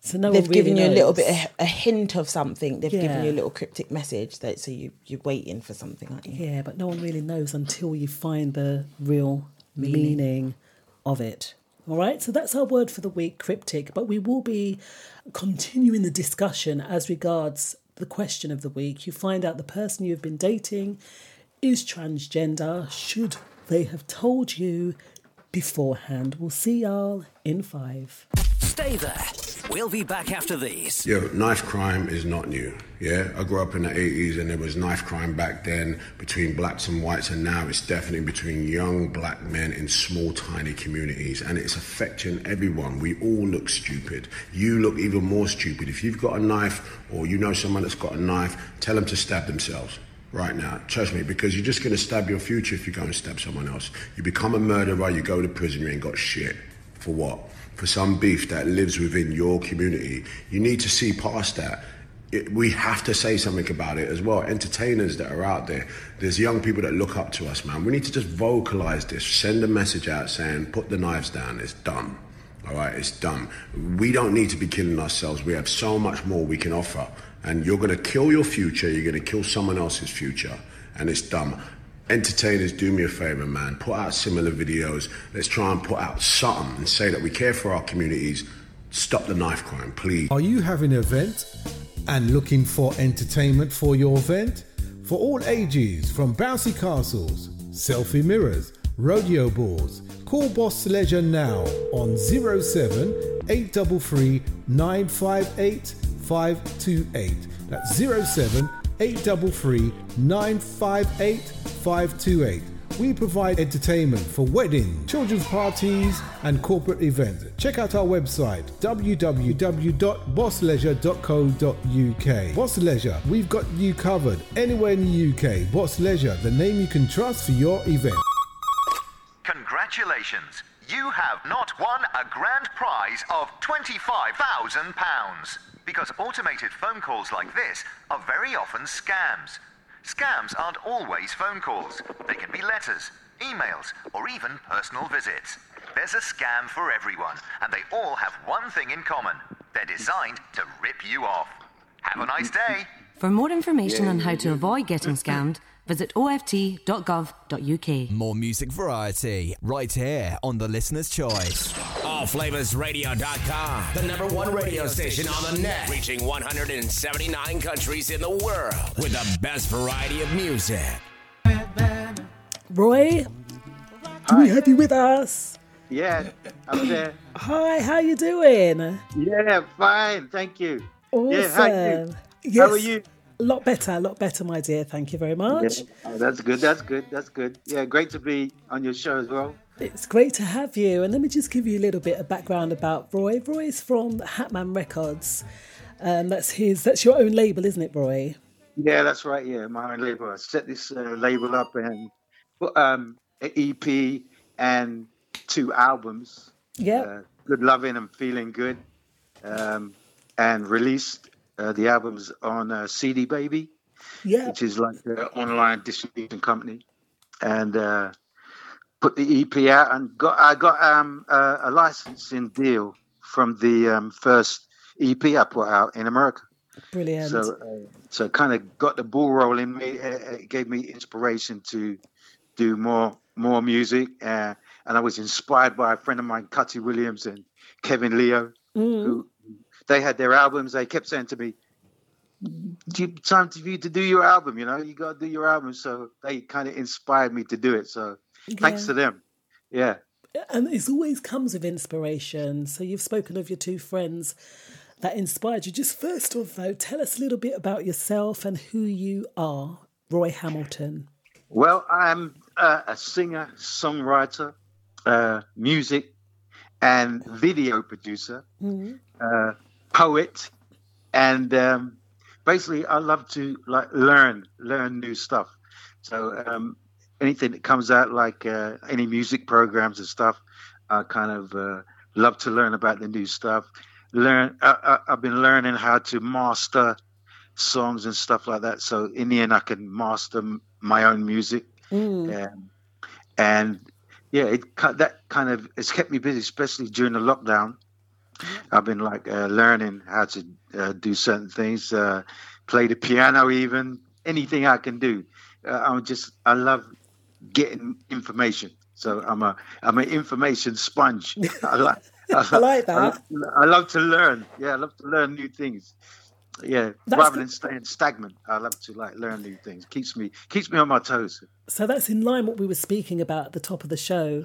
So no they've one really given you a little bit a, a hint of something. They've given you a little cryptic message that so you you're waiting for something, aren't you? Yeah, but no one really knows until you find the real meaning, of it. All right, so that's our word for the week, cryptic. But we will be continuing the discussion as regards the question of the week. You find out the person you've been dating is transgender. Should they have told you beforehand? We'll see y'all in five. Stay there. We'll be back after these. Yo, knife crime is not new. Yeah, I grew up in the 80s and there was knife crime back then between blacks and whites, and now it's definitely between young black men in small, tiny communities, and it's affecting everyone. We all look stupid. You look even more stupid. If you've got a knife or you know someone that's got a knife, tell them to stab themselves. Right now, trust me, because you're just gonna stab your future if you go and stab someone else. You become a murderer, you go to prison, you ain't got shit. For what? For some beef that lives within your community. You need to see past that. It, we have to say something about it as well. Entertainers that are out there, there's young people that look up to us, man. We need to just vocalize this, send a message out saying, put the knives down, it's done. All right, it's done. We don't need to be killing ourselves. We have so much more we can offer. And you're going to kill your future, you're going to kill someone else's future. And it's dumb. Entertainers, do me a favor, man. Put out similar videos. Let's try and put out something and say that we care for our communities. Stop the knife crime, please. Are you having an event And looking for entertainment for your event? For all ages, from bouncy castles, selfie mirrors, rodeo balls, call Boss Leisure now on 07 833 958 528. That's 07 833 958 528. We provide entertainment for weddings, children's parties, and corporate events. Check out our website www.bossleisure.co.uk. Boss Leisure, we've got you covered anywhere in the UK. Boss Leisure, the name you can trust for your event. Congratulations! You have not won a grand prize of £25,000 because automated phone calls like this are very often scams. Scams aren't always phone calls. They can be letters, emails, or even personal visits. There's a scam for everyone, and they all have one thing in common. They're designed to rip you off. Have a nice day. For more information on how to avoid getting scammed, visit oft.gov.uk. More music variety right here on the listener's choice. AllFlavorsRadio.com, the number one radio station on the net, reaching 179 countries in the world with the best variety of music. Roy, do we have you with us? Yeah, I'm there. Hi, how you doing? Yeah, fine. Thank you. Awesome. Yeah, how, you? Yes, how are you? A lot better, a lot better, my dear. Thank you very much. Yeah. Oh, that's good. That's good. That's good. Yeah, great to be on your show as well. It's great to have you. And let me just give you a little bit of background about Roy. Roy is from Hatman Records. Um, that's his. That's your own label, isn't it, Roy? Yeah, that's right. Yeah, my own label. I set this uh, label up and put um, an EP and two albums. Yeah. Uh, good loving and feeling good, um, and released uh, the albums on uh, CD Baby, Yeah. which is like an online distribution company, and uh, put the EP out and got I got um, a, a licensing deal from the um, first EP I put out in America. Brilliant. So, uh, so kind of got the ball rolling. Me, it gave me inspiration to do more more music, uh, and I was inspired by a friend of mine, Cutty Williams and Kevin Leo, Mm. who they had their albums. They kept saying to me, "Do you- "Time for you to do your album. You know, you got to do your album." So they kind of inspired me to do it. So thanks to them. Yeah. And it always comes with inspiration. So you've spoken of your two friends that inspired you. Just first off, though, tell us a little bit about yourself and who you are, Roy Hamilton. Well, I'm uh, a singer, songwriter, uh, music, and video producer, Mhm. uh, poet, and um, basically, I love to like learn, learn new stuff. So um, anything that comes out, like uh, any music programs and stuff, I kind of uh, love to learn about the new stuff. Learn. I, I, I've been learning how to master songs and stuff like that. So in the end, I can master m- my own music. Mm. Um, and yeah, it that kind of it's kept me busy, especially during the lockdown. I've been like uh, learning how to uh, do certain things, uh, play the piano, even anything I can do. Uh, I'm just I love getting information. So I'm a I'm an information sponge. I like I like that. I, love- I love to learn. Yeah, I love to learn new things. Yeah, That's rather the- than staying stagnant, I love to like learn new things. Keeps me keeps me on my toes. So that's in line what we were speaking about at the top of the show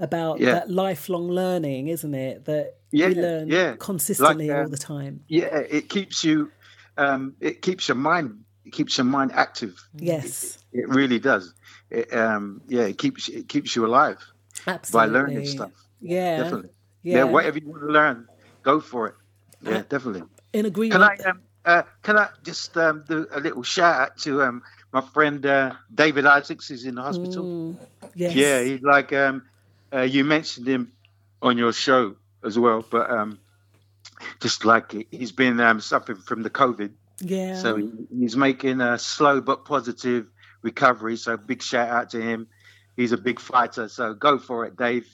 about Yeah. that lifelong learning, isn't it? That Yeah, we learn yeah. consistently Like, all um, the time. Yeah, it keeps you. Um, it keeps your mind. It keeps your mind active. Yes, It really does. It, um, yeah, it keeps it keeps you alive absolutely. by learning stuff. Yeah, Definitely. Yeah. Yeah. whatever you want to learn, go for it. Yeah, definitely. in agreement. Can I um, uh, can I just um, do a little shout out to um, my friend uh, David Isaacs? He's in the hospital. Mm, yes. Yeah, he's like um, uh, you mentioned him on your show as well, but um, just like he's been um, suffering from the COVID, Yeah. so he, he's making a slow but positive recovery. So big shout out to him. He's a big fighter, so go for it, Dave.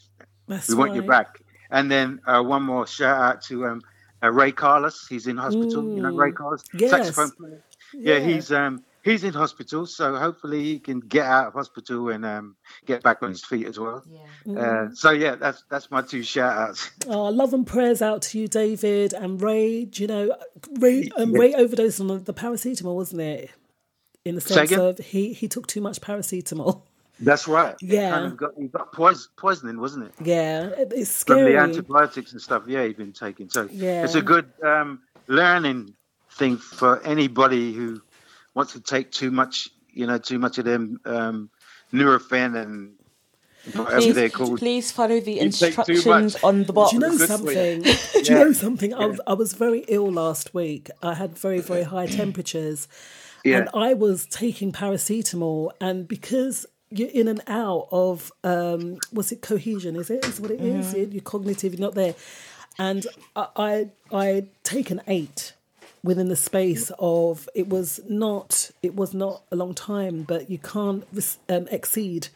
That's we want you back. And then uh, one more shout out to um, uh, Ray Carlos. He's in hospital. You know Ray Mm, Carlos, yes. saxophone player. Yeah, Yeah. he's um, he's in hospital, so hopefully he can get out of hospital and um, get back on his feet as well. Yeah. Uh, so yeah, that's that's my two shout outs. Oh, love and prayers out to you, David and Ray. Do you know, Ray, um, Yeah. Ray overdosed on the paracetamol, wasn't it? In the sense again? of he he took too much paracetamol. That's right. Yeah. Kind of got, he got poison, poisoning, wasn't it? Yeah, it- it's From scary. the antibiotics and stuff. Yeah, he's been taking. So Yeah. it's a good um, learning thing for anybody who wants to take too much. You know, too much of them um, Nurofen and whatever they're Please, called. please follow the You instructions on the box. Do you know something? you. Do you Yeah. know something? I, was- I was very ill last week. I had very, very high temperatures. Yeah. And I was taking paracetamol. And because you're in and out of, um, was it cohesion? Is it? Is what it is? Mhm. You're cognitive, you're not there. And I, I, I'd taken eight within the space of, it was not, it was not a long time, but you can't um, exceed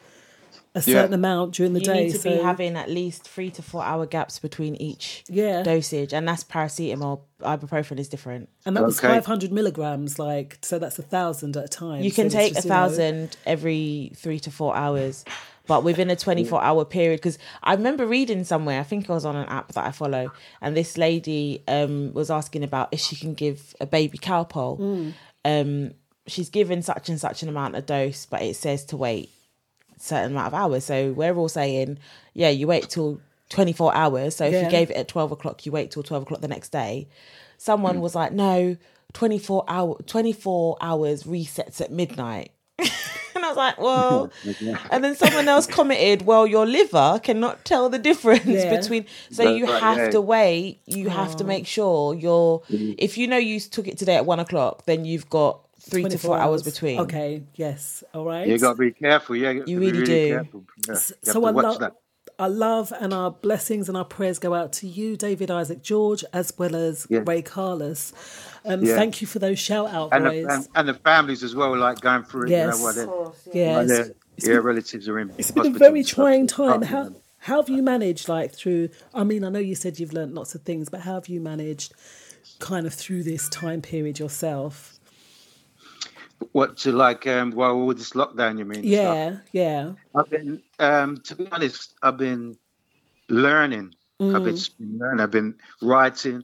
a certain amount during the you day. need to so be having at least three to four hour gaps between each Yeah. dosage, and that's paracetamol. Ibuprofen is different. And that was 500 milligrams, like, so that's a thousand at a time. You can it's take a just, you know- thousand every three to four hours, but within a 24 hour period. Because I remember reading somewhere, I think it was on an app that I follow, and this lady um, was asking about if she can give a baby Calpol. Mm. Um, she's given such and such an amount of dose, but it says to wait a certain amount of hours. So we're all saying, yeah, you wait till 24 hours. So if Yeah. you gave it at 12 o'clock, you wait till 12 o'clock the next day. Someone was like, no, 24 hour 24 hours resets at midnight. and I was like, well, and then someone else commented, well, your liver cannot tell the difference Yeah. between. So That's you right, have yeah. to wait. You have to Oh. make sure you're. Mm. If you know you took it today at one o'clock, then you've got three to four hours between. Okay, yes, all right. You got to be careful. Yeah, you, You really really do. Careful. Yeah, you have so to I watch love, that. Our love and our blessings and our prayers go out to you, David Isaac George, as well as Yeah. Ray Carlos. Um, Yeah. Thank you for those shout out And boys. the, and, and the families as well, like going through it. Yes. You know, what Of they- course, what yes. their- It's yeah, been- relatives are in. it's been a very trying time. How how have you managed, like through? I mean, I know you said you've learnt lots of things, but how have you managed, kind of through this time period yourself? What to like? Um, while all this lockdown, you mean? Yeah, yeah. I've been, um, to be honest, I've been learning. I've been, Mm. learning. I've been writing.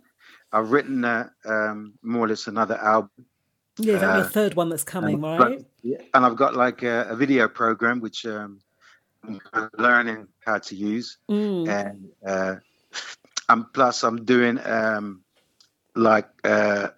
I've written uh, um, more or less another album. Yeah, is that your Uh, third one that's coming, and got- right? yeah, and I've got like a, a video program which um, I'm learning how to use, Mm. and uh, and plus I'm doing um, like uh,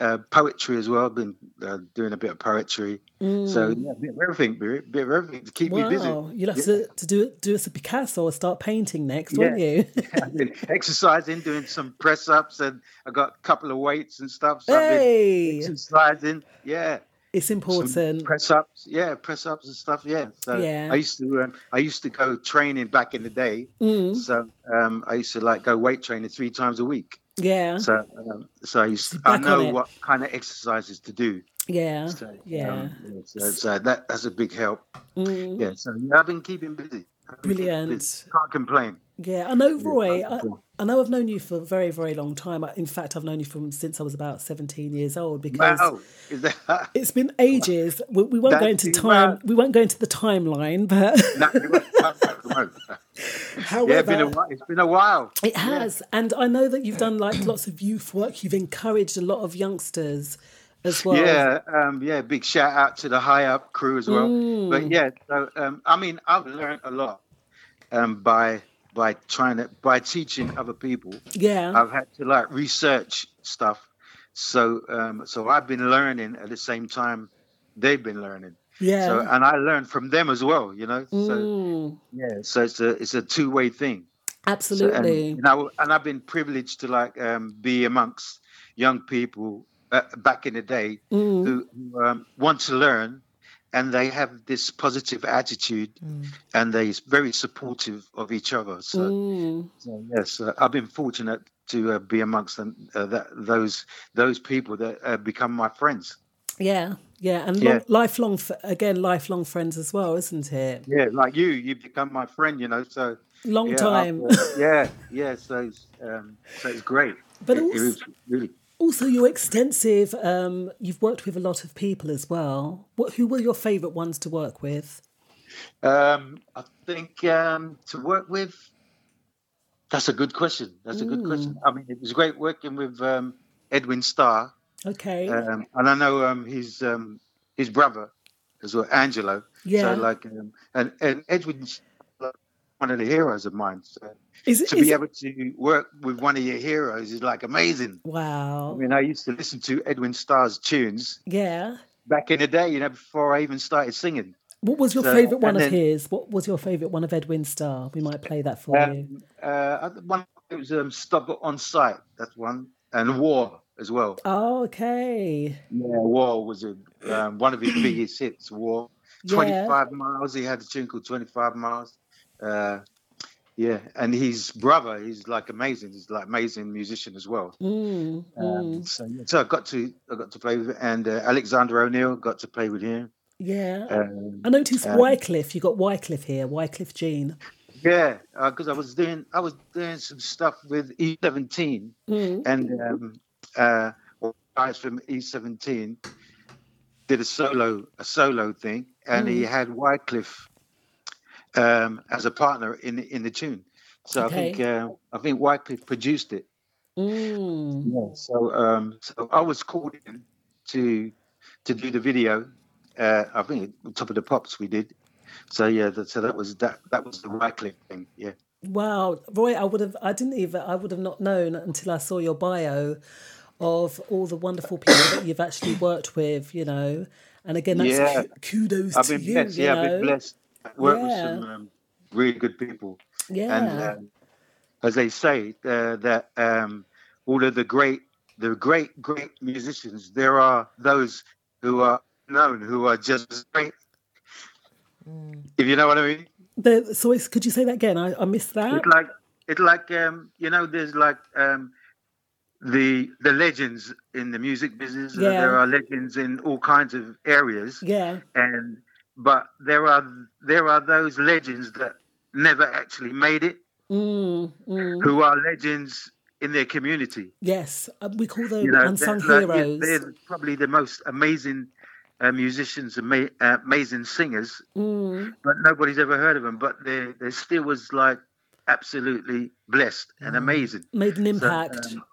uh, poetry as well. I've been uh, doing a bit of poetry, so Mm. yeah, a bit of everything, bit bit of everything to keep me busy. Wow, you'll have Yeah. to, to do do us a Picasso or start painting next, won't you? I've been exercising, doing some press ups, and I got a couple of weights and stuff. So I've Hey! been exercising. Yeah, It's important. press ups. Yeah, press ups and stuff. Yeah. So Yeah. I used to um, I used to go training back in the day. Mm. So um, I used to like go weight training three times a week. Yeah. So um, so I used to, Back I know what kind of exercises to do. Yeah, So, yeah. um, so, so that that's a big help. Mm. Yeah. So I've been keeping busy. Keeping Brilliant. busy. Can't complain. Yeah, I know Roy. Yeah, I, I know I've known you for a very, very long time. In fact, I've known you from since I was about seventeen years old. Because Wow. That? it's been ages. We, we won't go into time. bad. We won't go into the timeline, but No. However, yeah, it's been a while. It's been a while. it has. And I know that you've done like lots of youth work. You've encouraged a lot of youngsters as well. Yeah, um, yeah. Big shout out to the high up crew as well. Mm. But yeah, so um, I mean, I've learned a lot um, by by trying to by teaching other people. Yeah. I've had to like research stuff. So um, so I've been learning at the same time they've been learning. Yeah. So and I learned from them as well. You know. So Mm, yeah. So it's a it's a two way thing. So, and, absolutely. you know, and I've been privileged to like um, be amongst young people uh, back in the day Mm. who, who um, want to learn, and they have this positive attitude, and they're very supportive of each other. So, Mm. so yes, uh, I've been fortunate to uh, be amongst them, uh, that, those those people that uh, become my friends. Yeah, yeah, and Yeah. Long, lifelong f- again, lifelong friends as well, isn't it? Yeah, like you, you've become my friend. You know, so Long yeah, time. after- yeah, yeah. So, it's, um, so it's great. But It- it also- was really. Also, you're extensive. Um, you've worked with a lot of people as well. What? Who were your favourite ones to work with? Um, I think um, to work with. That's a good question. That's a good Mm. question. I mean, it was great working with um, Edwin Starr, Okay. um, and I know um, his um, his brother as well, Angelo. Yeah. So like, um, and and Edwin's one of the heroes of mine. So Is it- to be it- able to work with one of your heroes is like amazing. Wow. I mean, I used to listen to Edwin Starr's tunes Yeah. back in the day, you know, before I even started singing. What was your So- favourite one and of his? What was your favourite one of Edwin Starr? We might play that for you. Um, uh, one it was um, "Stop It on Sight." That's one, and "War" as well. Oh, okay. Yeah, "War" was a, um, one of his biggest hits. "War," Yeah. twenty-five miles. He had a tune called "25 Miles." Uh, yeah, and his brother, he's like amazing. He's like amazing musician as well. Mm, Um, mm. so, so I got to I got to play with, and uh, Alexander O'Neal got to play with him. Yeah. Um, I noticed um, Wyclef. You got Wyclef here. Wyclef Jean. Yeah, because I was doing I was doing some stuff with E17, Mm. and um, uh, guys from E17 did a solo a solo thing, and he Mm. had Wyclef um, as a partner in in the tune. So I think uh, I think Wyclef produced it. Mm. Yeah. So um, so I was called in to to do the video. Uh, I think Top of the Pops we did. So yeah, that, so that was that that was the Wyclef thing. Yeah. Wow, Roy, I would have, I didn't even, I would have not known until I saw your bio of all the wonderful people that you've actually worked with, you know. And again, that's Yeah. kudos I've to been you, blessed. you Yeah, know. I've been blessed. Worked Yeah. with some um, really good people. Yeah. And um, as they say, uh, that um, all of the great, the great, great musicians, there are those who are known who are just great. If you know what I mean. The, so, it's, could you say that again? I, I missed that. It's like it's like um, you know, there's like um, the the legends in the music business. Uh, Yeah. There are legends in all kinds of areas. Yeah. and but there are there are those legends that never actually made it Mm, mm. who are legends in their community Yes, uh, we call them you know unsung they're, like, heroes. they're probably the most amazing uh, musicians ama- uh, amazing singers Mm. but nobody's ever heard of them but they they still was like absolutely blessed and amazing Made an So, impact. um,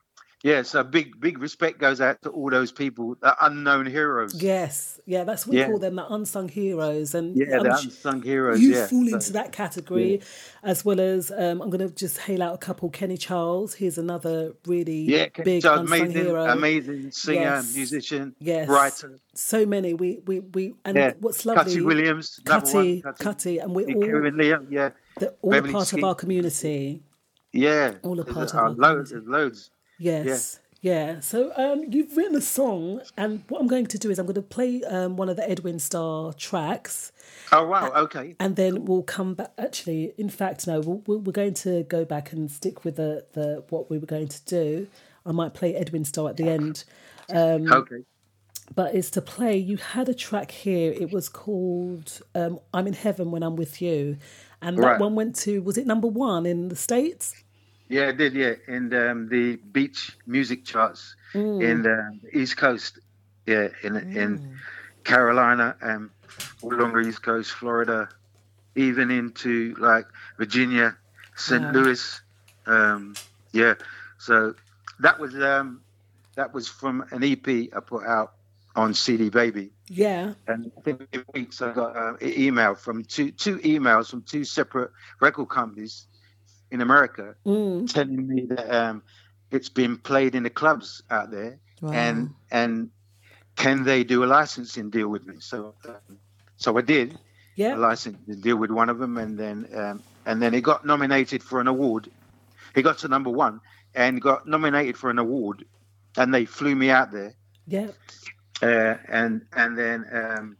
yeah so big big respect goes out to all those people the unknown heroes Yes, yeah, that's what we Yeah. call them, the unsung heroes, and yeah the I'm sh- unsung heroes you yeah fall So- into that category, as well as um, I'm going to just hail out a couple. Kenny Charles, he's another really Yeah, big Charles, unsung amazing, hero. amazing singer, Yes. musician, Yes, writer. So many. We we we and Yeah. what's lovely, Cutty Williams, Cutty, one, Cutty. Cutty, and we're all Liam, yeah, the, all part of our community. yeah, all a part of our loads, loads. Yes. Yeah. So um, you've written a song, and what I'm going to do is I'm going to play um, one of the Edwin Starr tracks. Oh wow, okay. And then we'll come back. Actually, in fact, no, we'll, we'll- we're going to go back and stick with the, the what we were going to do. I might play Edwin Starr at the end. Um, Okay. But it's to play. You had a track here. It was called um, "I'm in Heaven When I'm with You," and that Right. one went to was it number one in the states? Yeah, it did, yeah, in um, the beach music charts Mm. in the East Coast, yeah, in in Carolina and all along the East Coast, Florida, even into like Virginia, St. Wow. Louis, um, yeah. So that was um, that was from an EP I put out on CD Baby. Yeah. And I think weeks I got uh, an email from two two emails from two separate record companies in America Mm. telling me that um, it's been played in the clubs out there, Wow. and and can they do a licensing deal with me? So um, so I did Yeah. a licensing deal with one of them, and then um, and then it got nominated for an award. He got to number one and got nominated for an award, and they flew me out there Yeah. uh, and and then um,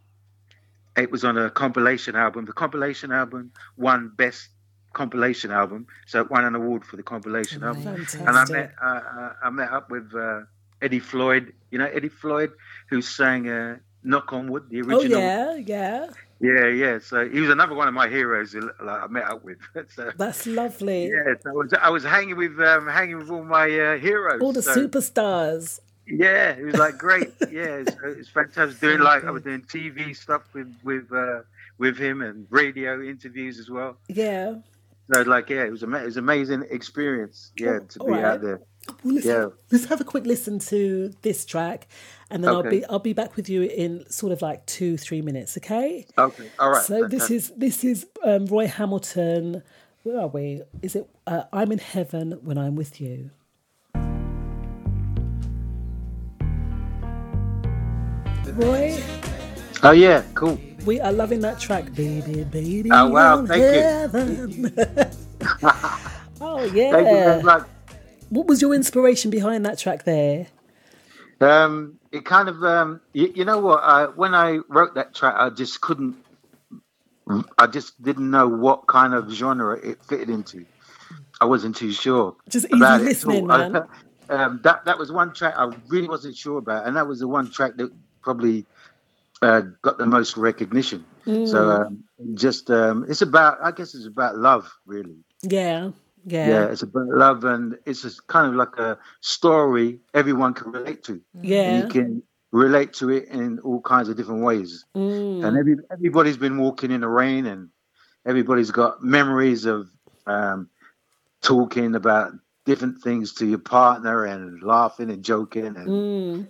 it was on a compilation album. The compilation album won best compilation album, so it won an award for the compilation album. And I met uh, uh, I met up with uh, Eddie Floyd. You know Eddie Floyd, who sang uh, "Knock on Wood," the original. Oh original. yeah, yeah. yeah, yeah. So he was another one of my heroes like, I met up with. so, That's lovely. yeah, so I was I was hanging with um, hanging with all my uh, heroes. All the so- superstars. Yeah, it was like great. yeah, it's, it's fantastic. Doing like I was doing TV stuff with with uh, with him and radio interviews as well. Yeah. So like yeah, it was ama- it was an amazing experience. Yeah, to be right. out there. Well, let's, Yeah. let's have a quick listen to this track, and then I'll be I'll be back with you in sort of like two three minutes. Okay. Okay, all right. So this is this is um, Roy Hamilton. Where are we? Is it uh, I'm in heaven when I'm with you? Roy, Oh yeah, cool. We are loving that track, baby, baby. Oh, wow, thank you. heaven. oh yeah. Thank you very much. What was your inspiration behind that track there? Um, it kind of, um, you, you know what? I, when I wrote that track, I just couldn't. I just didn't know what kind of genre it fitted into. I wasn't too sure. Just easy listening, man. um, that that was one track I really wasn't sure about, and that was the one track that probably uh, got the most recognition. So Mm. um, just um, it's about, I guess, it's about love, really. Yeah, yeah, Yeah, it's about love, and it's a, kind of like a story everyone can relate to. Yeah. you can relate to it in all kinds of different ways. Mm. And every everybody's been walking in the rain, and everybody's got memories of um, talking about different things to your partner, and laughing and joking, and Mm.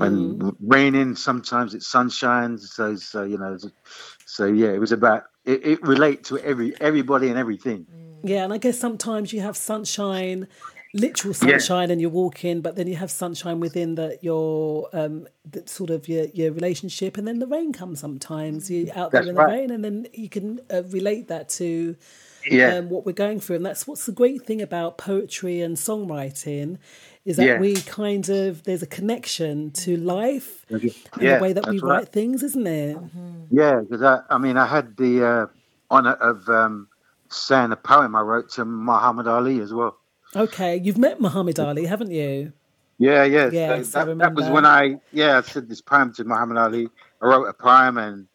When raining, sometimes it's sunshine. So, so you know, so yeah, it was about it, it relate to every everybody and everything. Yeah, and I guess sometimes you have sunshine, literal Yeah. sunshine, and you're walking, but then you have sunshine within that your um the, sort of your your relationship, and then the rain comes sometimes. You're out there That's in right. the rain, and then you can uh, relate that to Yeah. um, what we're going through, and that's what's the great thing about poetry and songwriting. Is that Yeah. we kind of there's a connection to life and Yeah, the way that we right. write things, isn't it? Yeah, because I, I mean, I had the uh, honor of um, saying a poem I wrote to Muhammad Ali as well. Okay, you've met Muhammad Ali, haven't you? Yeah, yeah. Yes, that, that was when I, yeah, I said this poem to Muhammad Ali. I wrote a poem and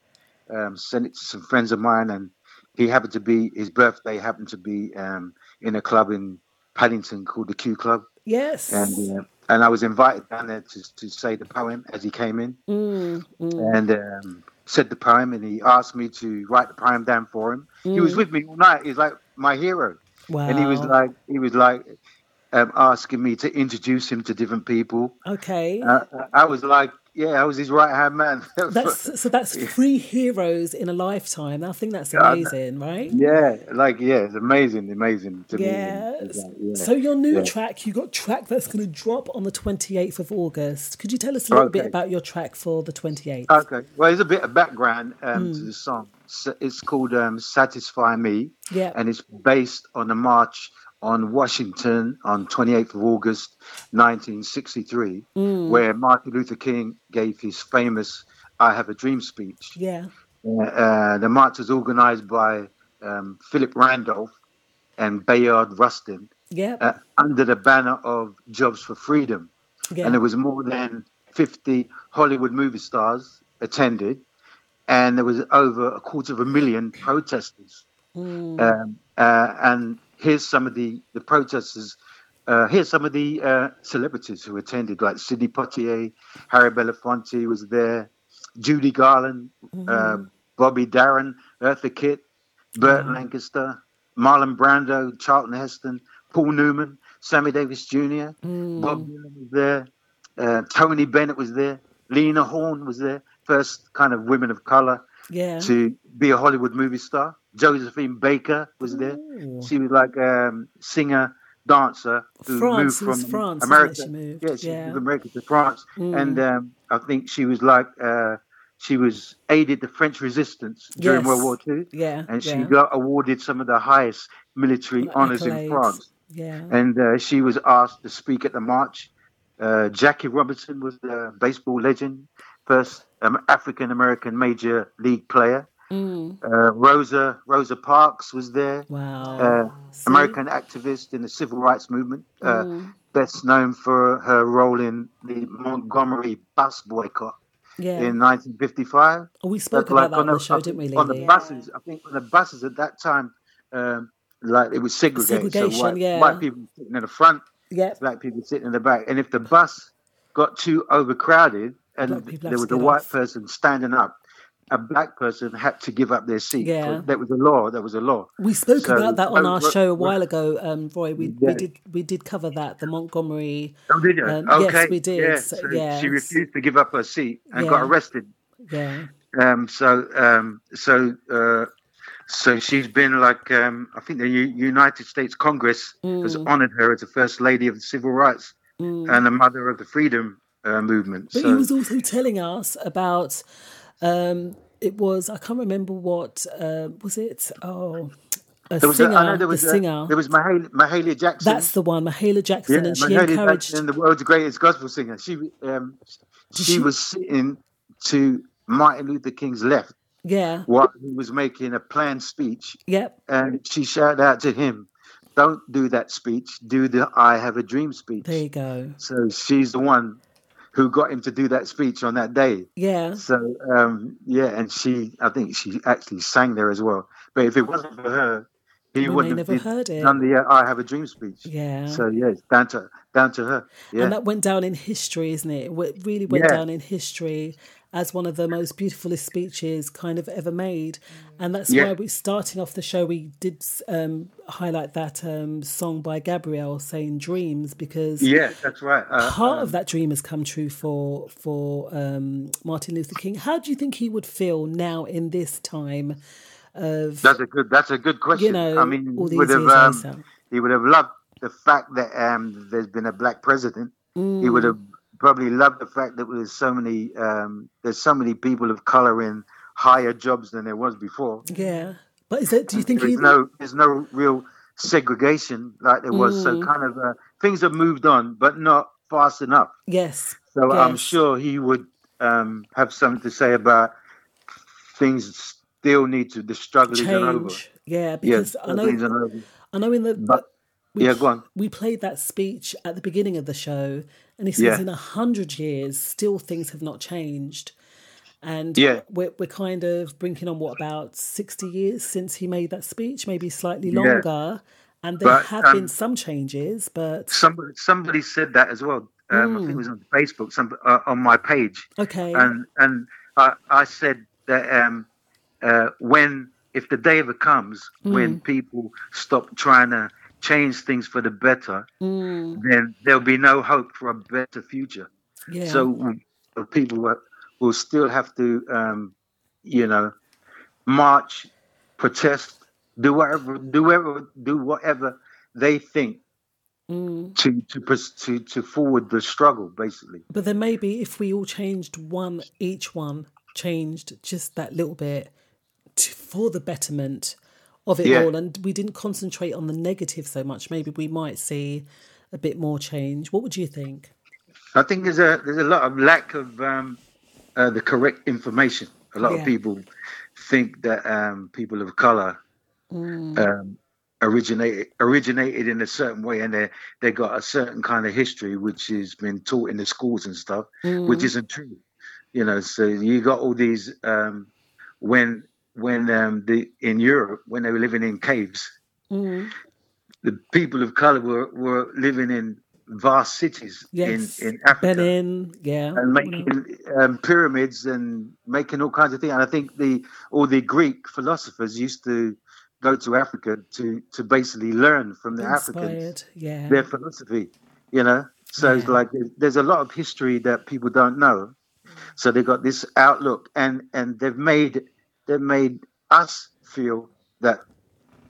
um, sent it to some friends of mine, and he happened to be his birthday happened to be um, in a club in Paddington called the Q Club, Yes. and uh, and I was invited down there to to say the poem as he came in, Mm, mm. and um, said the poem, and he asked me to write the poem down for him. He was Mm. with me all night. He's like my hero, and he was like he was like um, asking me to introduce him to different people. Okay. Uh, I was like, yeah, I was his right hand man. That's so that's three heroes in a lifetime. I think that's Yeah, amazing, right? yeah, like yeah, it's amazing, amazing to. Yeah. Like, yeah. So your new Yeah. track, you got track that's going to drop on the 28th of August. Could you tell us a little bit about your track for the 28th? Okay, well, there's a bit of background um, to Mm. the song. So It's called um, "Satisfy Me," Yeah. and it's based on the march on Washington on 28th of August, 1963, Mm. where Martin Luther King gave his famous "I Have a Dream" speech. Yeah. Uh, the march was organized by um, Philip Randolph and Bayard Rustin Yeah. uh, under the banner of Jobs for Freedom. Yeah. And there was more than 50 Hollywood movie stars attended, and there was over a quarter of a million protesters. Mm. Um, uh, and here's some of the, the protesters. Uh, here's some of the uh, celebrities who attended, like Sidney Poitier, Harry Belafonte was there, Judy Garland, uh, Bobby Darin, Eartha Kitt, Burt Lancaster, Marlon Brando, Charlton Heston, Paul Newman, Sammy Davis Jr., Bob Dylan was there, uh, Tony Bennett was there, Lena Horne was there, first kind of women of color Yeah. to be a Hollywood movie star. Josephine Baker was there. She was like um, singer, dancer who France, moved from France, America. she moved? Yeah, she Yeah. moved America to France, Mm. and um, I think she was like uh, she was aided the French resistance during Yes. World War Two. Yeah, and she yeah. got awarded some of the highest military honors in France. Yeah. And uh, she was asked to speak at the march. Uh, Jackie Robinson was a baseball legend, first um, African American major league player. Mm. Uh, Rosa Rosa Parks was there. Wow. Uh, American activist in the civil rights movement, uh, Mm. best known for her role in the Montgomery bus boycott Yeah. in 1955. Oh, we spoke about that on on the show, didn't we, On the buses, I think on the buses at that time, um, like it was segregated. Segregation, so white, yeah. white people sitting in the front, Yeah. black people sitting in the back. And if the bus got too overcrowded and Black people have there was a white off. person standing up, a black person had to give up their seat. Yeah. That was a law. That was a law. We spoke So- about that on oh, our show a while ago, um, Roy. We, we did we did cover that the Montgomery. Oh, did you? um, okay. Yes, we did. Yeah. So- So yeah. She refused to give up her seat and Yeah. got arrested. Yeah. Um, so, um, so, uh, so she's been like, um, I think the U- United States Congress has Mm. honored her as the first lady of civil rights Mm. and the mother of the freedom uh, movement. But so, he was also telling us about um, it was I can't remember what uh, was it. Oh, a there was singer. a, I know there was the a, singer. there was Mahalia, Mahalia Jackson. That's the one, Mahalia Jackson, yeah, and she encouraged. Jackson, the world's greatest gospel singer. She, um, she, she- was sitting to Martin Luther King's left Yeah. while he was making a planned speech. Yep. And she shouted out to him, "Don't do that speech. Do the I Have a Dream speech." There you go. So she's the one who got him to do that speech on that day. Yeah. So um, yeah, and she, I think she actually sang there as well. But if it wasn't for her, he wouldn't never have heard it. done the uh, "I Have a Dream" speech. Yeah. So yeah, it's down to down to her. Yeah. And that went down in history, isn't it? It really went Yeah. down in history as one of the most beautifulest speeches kind of ever made. And that's Yeah. why we starting off the show we did um, highlight that um, song by Gabrielle saying dreams because yeah, that's right. Uh, part um, of that dream has come true for for um, Martin Luther King. How do you think he would feel now in this time of That's a good. That's a good question. You know, I mean, all he would these have. years Um, he would have loved the fact that um, there's been a black president. He Mm. would have probably love the fact that there's so many. Um, there's so many people of color in higher jobs than there was before. yeah? But is that? Do you think there's he? no there's no real segregation like there was. So Mm. kind of uh, things have moved on, but not fast enough. Yes. So I'm sure he would um, have something to say about things still need to. The struggle over. change. Yeah, Yeah, because I know. I know in the But- we, yeah, go on. We played that speech at the beginning of the show, and he says Yeah. in a hundred years, still things have not changed, and Yeah. we're we're kind of brinking on what about sixty years since he made that speech, maybe slightly Yeah. longer, and there But, have um, been some changes, but Somebody somebody said that as well. Um, I think it was on Facebook, some uh, on my page. Hmm. okay, and and I, I said that um, uh, when if the day ever comes Hmm. when people stop trying to change things for the better, Mm, then there'll be no hope for a better future. yeah, So people will, will still have to, um, you know, march, protest, do whatever, do whatever, do whatever they think mm. to to to to forward the struggle, basically. But then maybe if we all changed one, each one changed just that little bit to, for the betterment of it Yeah. all, and we didn't concentrate on the negative so much, maybe we might see a bit more change. What would you think? I think there's a there's a lot of lack of um, uh, the correct information. A lot Yeah. of people think that um, people of color Mm. um, originated originated in a certain way, and they they got a certain kind of history which has been taught in the schools and stuff, which Mm. isn't true. You know, so you got all these um, when when um, the in Europe when they were living in caves, Mm. the people of color were were living in vast cities Yes, in in Africa Benin, yeah, and making um, pyramids and making all kinds of things. And I think the all the Greek philosophers used to go to Africa to to basically learn from the Africans yeah, their philosophy. You know, so it's like there's a lot of history that people don't know. So they got this outlook, and and they've made they've made us feel that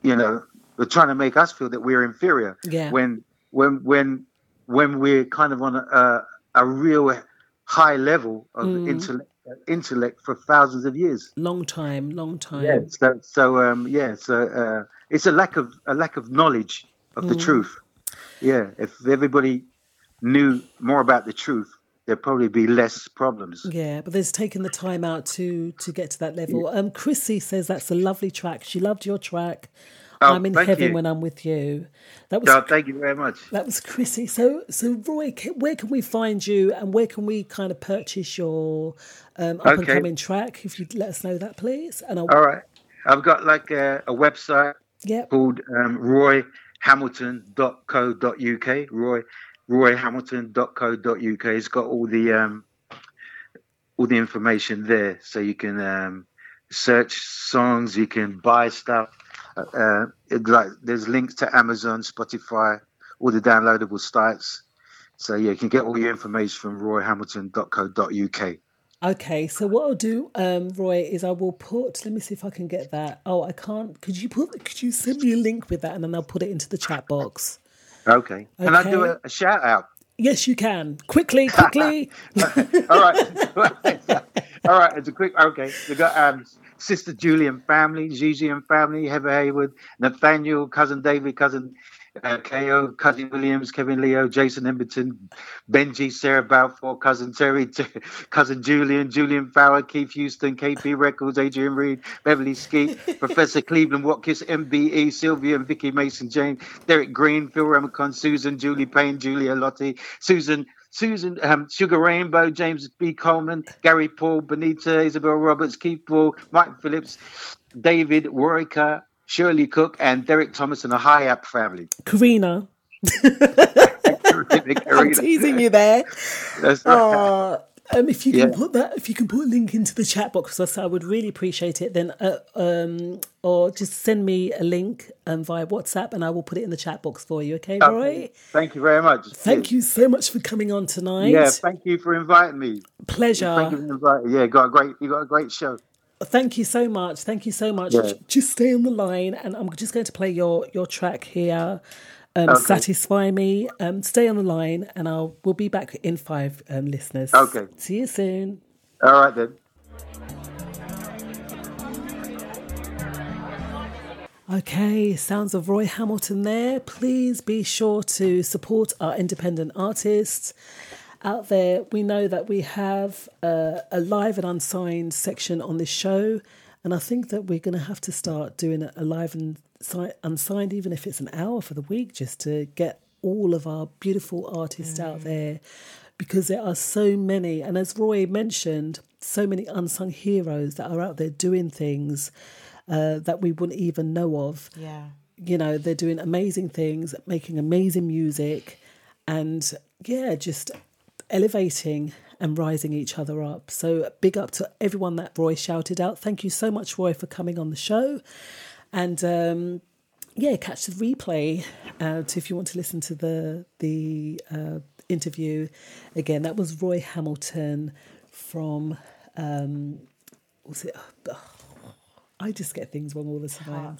you know they're trying to make us feel that we're inferior yeah, when when when when we're kind of on a a, a real high level of Mm. intellect intellect for thousands of years. long time, long time. Yeah. So so um yeah. So uh, it's a lack of a lack of knowledge of the Mm. truth. Yeah. If everybody knew more about the truth, there'd probably be less problems. Yeah, but there's taken the time out to to get to that level. Um, Chrissy says that's a lovely track. She loved your track. Oh, I'm in heaven you. when I'm with you. That was No, thank you very much. that was Chrissy. So so Roy, where can we find you, and where can we kind of purchase your um, up and coming track? If you'd let us know that, please. And I'll, All right. I've got like a, a website yeah, called um, royhamilton.co.uk, Roy royhamilton.co.uk. It's got all the um, all the information there, so you can um, search songs, you can buy stuff. Uh, uh, like there's links to Amazon, Spotify, all the downloadable sites. So yeah, you can get all your information from royhamilton.co.uk. Okay, so what I'll do, um, Roy, is I will put. Let me see if I can get that. Oh, I can't. Could you put? Could you send me a link with that, and then I'll put it into the chat box. Okay. Can I do a, a shout out? Yes, you can. Quickly, quickly. All right. All right. It's a quick. Okay. We got um, Sister Julie and family, Gigi and family, Heather Haywood, Nathaniel, cousin David, cousin uh, KO, cousin Williams, Kevin Leo, Jason Emberton, Benji, Sarah Balfour, cousin Terry, cousin Julian, Julian Fowler, Keith Houston, KP Records, Adrian Reed, Beverly Skeet, Professor Cleveland Watkins, MBE, Sylvia and Vicky Mason Jane, Derek Green, Phil Remicon, Susan, Julie Payne, Julia Lotti, Susan. Susan, um, Sugar Rainbow, James B. Coleman, Gary Paul, Benita, Isabel Roberts, Keith Paul, Mike Phillips, David Warwicker, Shirley Cook, and Derek Thomas and the High Up family. Karina. I'm teasing you there. That's Oh, um, if you can Yeah. put that, if you can put a link into the chat box, I would really appreciate it. Then, uh, um, or just send me a link um, via WhatsApp, and I will put it in the chat box for you. Okay, Roy? Okay. Thank you very much. Thank you so much for coming on tonight. Yeah, thank you for inviting me. Pleasure. Thank you for inviting. Yeah, got a great. You got a great show. Thank you so much. Thank you so much. Yeah. Just stay on the line, and I'm just going to play your your track here. Um, Okay. Satisfy me. Um, stay on the line, and I'll we'll be back in five, um, listeners. Okay. See you soon. All right then. Okay, sounds of Roy Hamilton there. Please be sure to support our independent artists out there. We know that we have uh, a live and unsigned section on this show, and I think that we're going to have to start doing a live and si- unsigned, even if it's an hour for the week, just to get all of our beautiful artists out there because there are so many. And as Roy mentioned, so many unsung heroes that are out there doing things uh, that we wouldn't even know of. Yeah. You know, they're doing amazing things, making amazing music, and yeah, just elevating and rising each other up. So big up to everyone that Roy shouted out. Thank you so much, Roy, for coming on the show. And um, yeah, catch the replay uh, to, if you want to listen to the the uh, interview again. That was Roy Hamilton from um, was it? I just get things wrong all the time.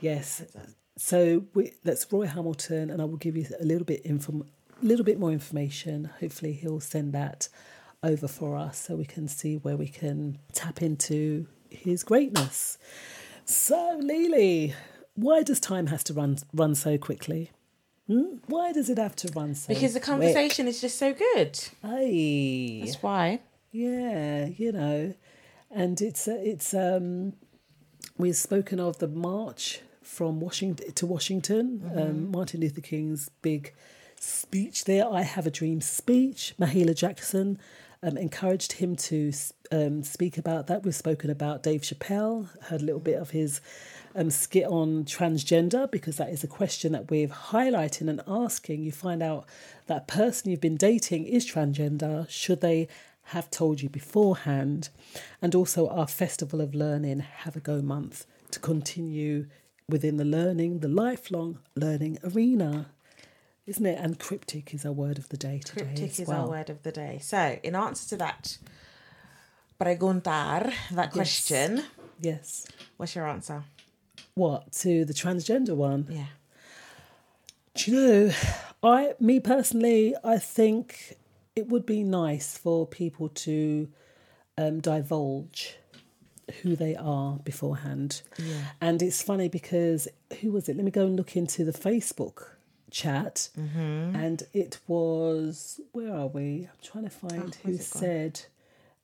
Yes. So we, that's Roy Hamilton, and I will give you a little bit inform, little bit more information. Hopefully, he'll send that over for us so we can see where we can tap into his greatness. So, Lily, why does time has to run run so quickly? Hmm? Why does it have to run so? Because the quick? conversation is just so good. Hey, That's why. yeah, you know, and it's uh, it's um, we've spoken of the march from Washington to Washington, um, Martin Luther King's big speech there. I have a dream speech. Mahalia Jackson um, encouraged him to um, speak about that. We've spoken about Dave Chappelle. Heard a little bit of his um, skit on transgender because that is a question that we're highlighting and asking. You find out that person you've been dating is transgender. Should they have told you beforehand? And also our Festival of Learning Have a Go month to continue within the learning, the lifelong learning arena. Isn't it? And cryptic is our word of the day today. Cryptic is well. our word of the day. So, in answer to that, preguntar, that question, Yes. what's your answer? What to the transgender one? Yeah. Do you know, I, me personally, I think it would be nice for people to um, divulge who they are beforehand. Yeah. And it's funny because who was it? Let me go and look into the Facebook chat. Mhm. And it was, where are we? I'm trying to find who where's gone? said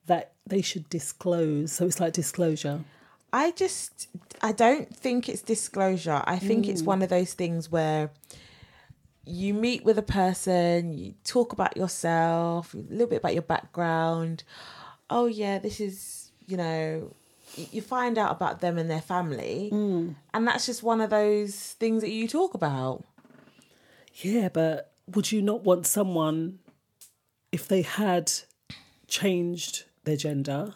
that they should disclose. So it's like disclosure. I just I don't think it's disclosure. I think it's Mm. one of those things where you meet with a person, you talk about yourself, a little bit about your background. Oh yeah, this is, you know, you find out about them and their family. Mm. And that's just one of those things that you talk about. Yeah, but would you not want someone if they had changed their gender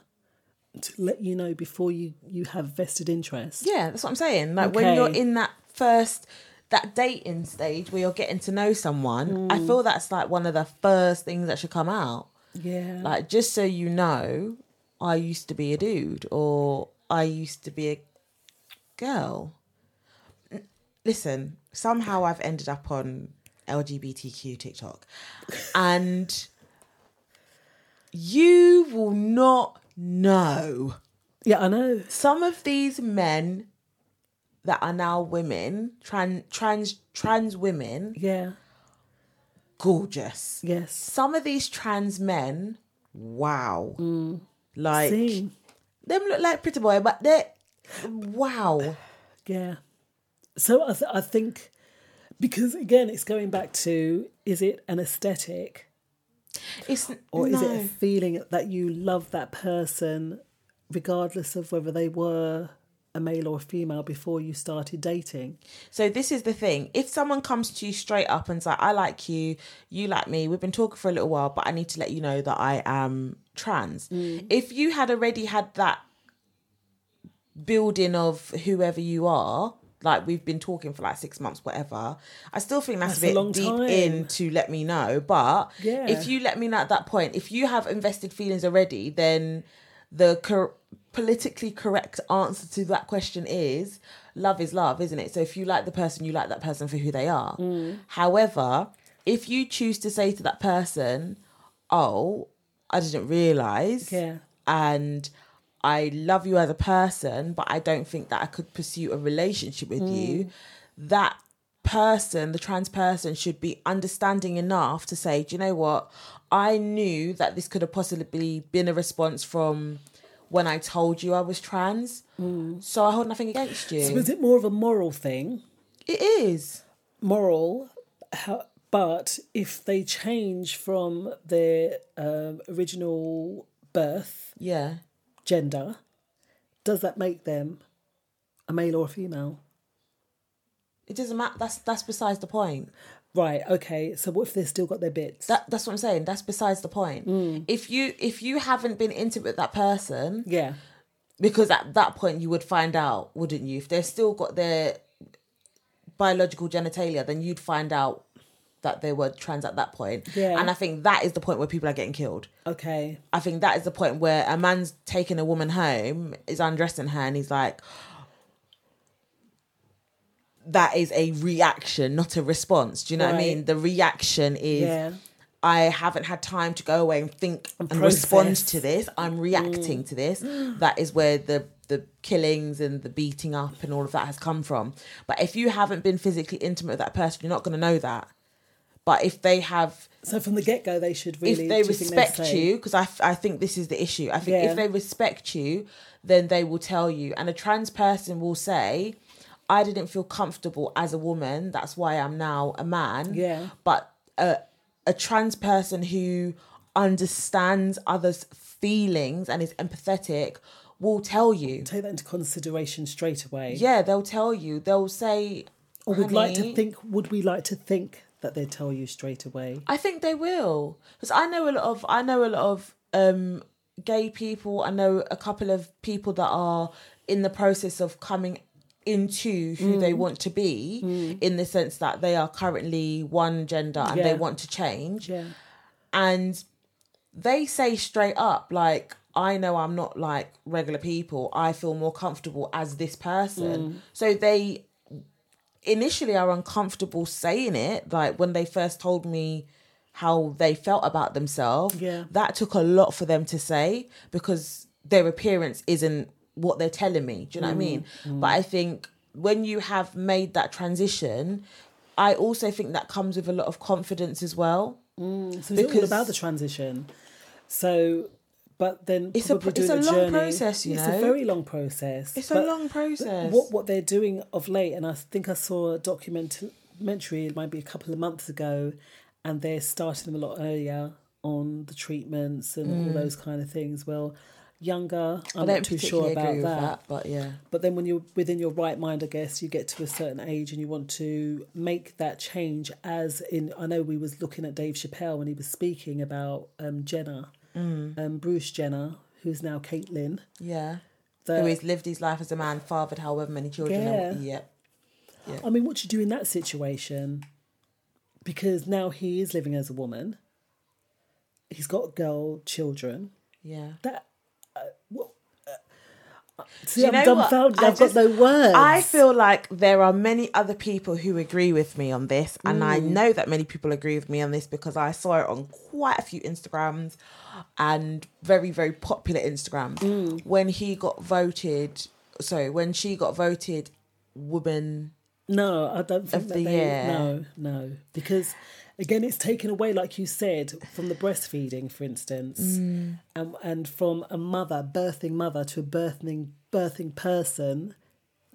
to let you know before you you have vested interest? Yeah, that's what I'm saying. Like when you're in that first that dating stage where you're getting to know someone, I Mm. feel that's like one of the first things that should come out. Yeah. Like just so you know, I used to be a dude or I used to be a girl. Listen, somehow I've ended up on LGBTQ TikTok. And you will not know. Yeah, I know. Some of these men that are now women, trans trans trans women, Yeah. gorgeous. Yes. Some of these trans men, wow. Mm. Like Same. them look like pretty boy, but they wow. Yeah. So I, th- I think because again, it's going back to is it an aesthetic It's or is it a feeling that you love that person regardless of whether they were a male or a female before you started dating? So this is the thing. If someone comes to you straight up and says, I like you, you like me, we've been talking for a little while, but I need to let you know that I am trans. Mm. If you had already had that building of whoever you are, like we've been talking for like six months, whatever, I still think that's, That's a a bit long deep time. in to let me know. But Yeah. if you let me know at that point, if you have invested feelings already, then the cor- politically correct answer to that question is love is love, isn't it? So if you like the person, you like that person for who they are. Mm. However, if you choose to say to that person, "Oh, I didn't realize," Yeah. and I love you as a person, but I don't think that I could pursue a relationship with you, that person, the trans person, should be understanding enough to say, do you know what? I knew that this could have possibly been a response from when I told you I was trans. So I hold nothing against you. So is it more of a moral thing? it is. Moral, how, but if they change from their um, original birth Yeah. Gender, does that make them a male or a female? It doesn't matter. That's that's besides the point. Right. Okay. So what if they've still got their bits? That that's what I'm saying. That's besides the point. Mm. If you if you haven't been intimate with that person, yeah. because at that point you would find out, wouldn't you? If they've still got their biological genitalia, then you'd find out that they were trans at that point. Yeah. And I think that is the point where people are getting killed. Okay. I think that is the point where a man's taking a woman home, is undressing her, and he's like, that is a reaction, not a response. Do you know what I mean? The reaction is, Yeah. I haven't had time to go away and think and, process. respond to this. I'm reacting mm. to this. That is where the the killings and the beating up and all of that has come from. But if you haven't been physically intimate with that person, you're not going to know that. But if they have So from the get go, they should really. if they respect you because I, I think this is the issue i think Yeah. if they respect you then they will tell you and a trans person will say i didn't feel comfortable as a woman that's why i'm now a man Yeah. but a, a trans person who understands others feelings and is empathetic will tell you take that into consideration straight away. yeah they'll tell you they'll say Or would like to think? Would we like to think that they'd tell you straight away? I think they will because I know a lot of I know a lot of um, gay people. I know a couple of people that are in the process of coming into who they Mm. want to be in the sense that they are currently one gender and they want to change Yeah. and they say straight up like I know I'm not like regular people. I feel more comfortable as this person. Mm. So they initially are uncomfortable saying it like when they first told me how they felt about themselves Yeah. that took a lot for them to say because their appearance isn't what they're telling me. Do you know what i mean? Mm. Mm. But i think when you have made that transition i also think that comes with a lot of confidence as well. Mm. So it's all about the transition. So, but then It's a it's a long journey- process, you it's know? a very long process. It's a long process. What what they're doing of late, and I think I saw a documentary, it might be a couple of months ago, and they're starting them a lot earlier on the treatments and all Mm. those kind of things. Well, younger. I'm don't too sure about that. that, but yeah. But then when you're within your right mind, I guess you get to a certain age and you want to make that change. As in, I know we was looking at Dave Chappelle when he was speaking about um, Jenner, Mm. um, Bruce Jenner, who's now Caitlyn. Yeah. The- Who has lived his life as a man, fathered however many children. and- Yeah. yeah. I mean, what do you do in that situation? Because now he is living as a woman. He's got girl, children. Yeah. That. Uh, what, see, you I'm dumbfounded. I I've just- got no words. I feel like there are many other people who agree with me on this, and I Mm. know that many people agree with me on this because I saw it on quite a few Instagrams and very, very popular Instagrams Mm. when he got voted. Sorry, when she got voted woman. No, I don't think of the they, year. No, no, because again, it's taken away, like you said, from the breastfeeding, for instance, Mm. and and from a mother, birthing mother, to a birthing birthing person,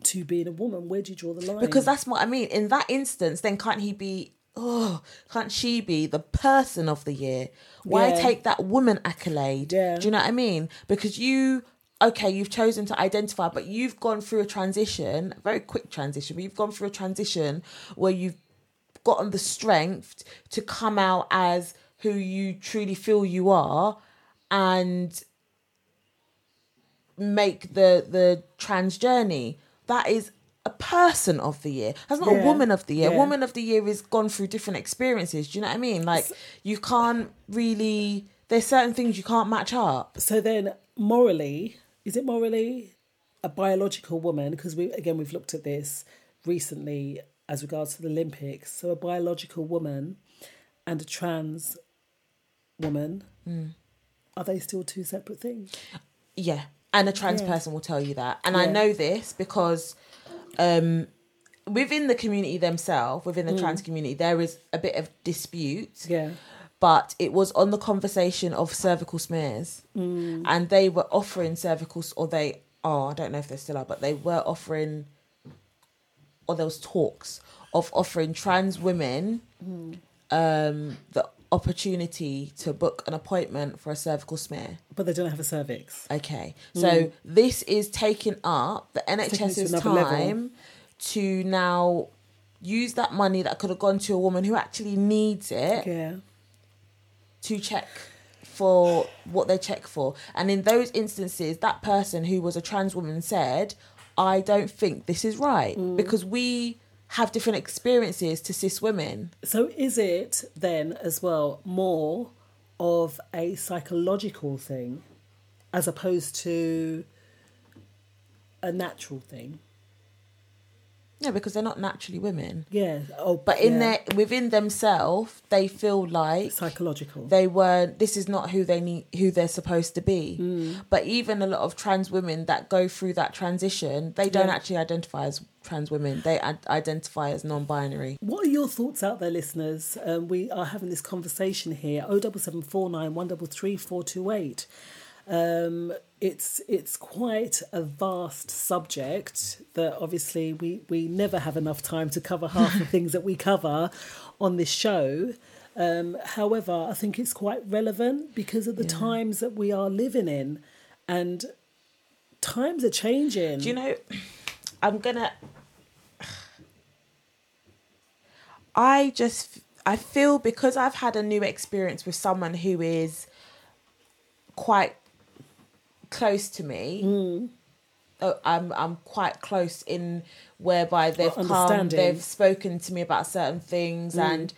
to being a woman. Where do you draw the line? Because that's what I mean. In that instance, then can't he be? Oh, can't she be the person of the year? Why Yeah. take that woman accolade? Yeah. Do you know what I mean? Because you, okay, you've chosen to identify, but you've gone through a transition, a very quick transition, but you've gone through a transition where you've gotten the strength to come out as who you truly feel you are and make the the trans journey. That is a person of the year. That's not Yeah, a woman of the year. Yeah. woman of the year is gone through different experiences. Do you know what i mean? Like you can't really there's certain things you can't match up. So then, morally, is it morally a biological woman? Because we again we've looked at this recently as regards to the Olympics. So a biological woman and a trans woman Mm. are they still two separate things? Yeah, and a trans Yeah. person will tell you that. And I know this because um, within the community themselves, within the Mm. trans community, there is a bit of dispute. Yeah. But it was on the conversation of cervical smears, Mm. and they were offering cervical, or they are, I don't know if they still are, but they were offering, or there was talks of offering trans women Mm. um, the opportunity to book an appointment for a cervical smear. But they don't have a cervix. Okay. Mm. So this is taking up the it to NHS's level. time to now use that money that could have gone to a woman who actually needs it Yeah. to check for what they check for. And in those instances, that person who was a trans woman said, I don't think this is right Mm. because we have different experiences to cis women. So is it then as well more of a psychological thing as opposed to a natural thing? Yeah, because they're not naturally women. Yeah. Oh, But in yeah. their within themselves, they feel like psychological. They were. This is not who they need. Who they're supposed to be. Mm. But even a lot of trans women that go through that transition, they don't Yeah. actually identify as trans women. They ad- identify as non-binary. What are your thoughts out there, listeners? Um, we are having this conversation here. O double seven four nine one double three four two eight. Um, it's it's quite a vast subject that obviously we we never have enough time to cover half the things that we cover on this show. Um, however, I think it's quite relevant because of the times that we are living in, and times are changing. Do you know? I'm gonna. I just I feel because I've had a new experience with someone who is quite close to me. Mm. Oh, I'm I'm quite close in whereby they've come, they've spoken to me about certain things, Mm. and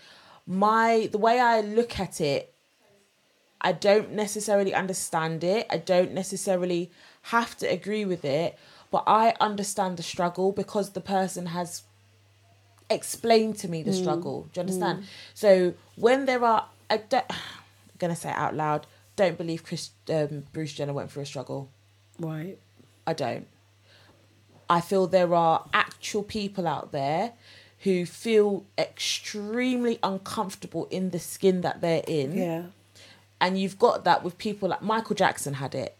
my the way I look at it, I don't necessarily understand it. I don't necessarily have to agree with it, but I understand the struggle because the person has explained to me the Mm. struggle. Do you understand? Mm. So when there are, I don't, I'm gonna say it out loud. Don't believe Chris, um, Bruce Jenner went through a struggle. Right. I don't. I feel there are actual people out there who feel extremely uncomfortable in the skin that they're in. Yeah. And you've got that with people like Michael Jackson had it.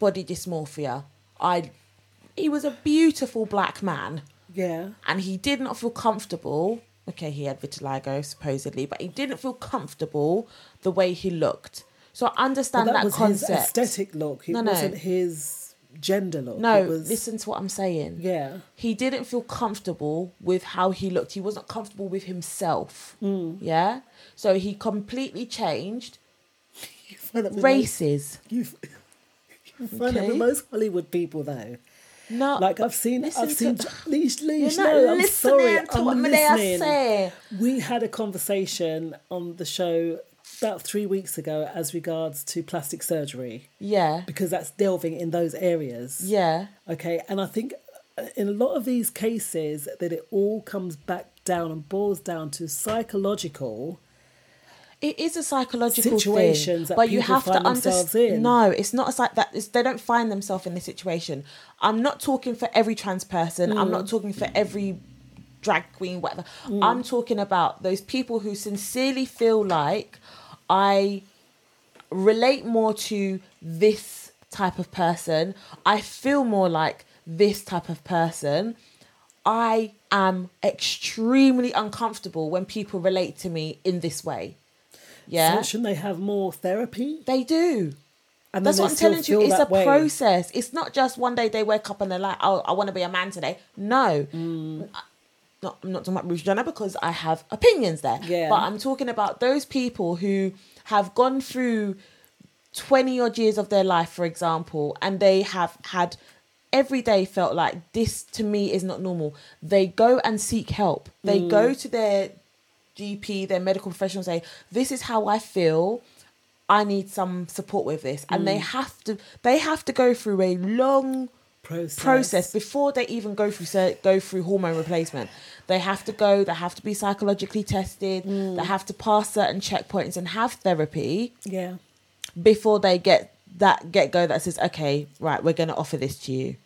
Body dysmorphia. I he was a beautiful black man Yeah. and he did not feel comfortable. Okay, he had vitiligo supposedly, but he didn't feel comfortable the way he looked. So I understand But that, was concept. his aesthetic look. It No, no. wasn't his gender look. No, was, listen to what I'm saying. Yeah. He didn't feel comfortable with how he looked. He wasn't comfortable with himself. Mm. Yeah. So he completely changed that races. You, you find that Okay. with most Hollywood people though. No, like I've seen, I've seen. to- Leash, leash, no, I'm sorry, to I'm listening. say. We had a conversation on the show about three weeks ago as regards to plastic surgery. Yeah. because that's delving in those areas. Yeah. Okay, and I think uh, in a lot of these cases that it all comes back down and boils down to psychological. It is a psychological situation but you have to understand. No, it's not a like that. It's, they don't find themselves in this situation. I'm not talking for every trans person. I'm Mm. not talking for every drag queen, whatever. Mm. I'm talking about those people who sincerely feel like I relate more to this type of person. I feel more like this type of person. I am extremely uncomfortable when people relate to me in this way. Yeah. So shouldn't they have more therapy? They do. And That's what I'm telling you. It's a way. process. It's not just one day they wake up and they're like, "Oh, I want to be a man today." No, Mm. Not, I'm not talking about Bruce Jenner because I have opinions there. Yeah. But I'm talking about those people who have gone through 20 odd years of their life, for example, and they have had every day felt like this to me is not normal. They go and seek help. They Mm. go to their GP, their medical professional, say, "This is how I feel. I need some support with this," and they Mm. have to. They have to go through a long process, process before they even go through go through hormone replacement. They have to go. They have to be psychologically tested. Mm. They have to pass certain checkpoints and have therapy Yeah. before they get that get go that says, okay, right, we're going to offer this to you,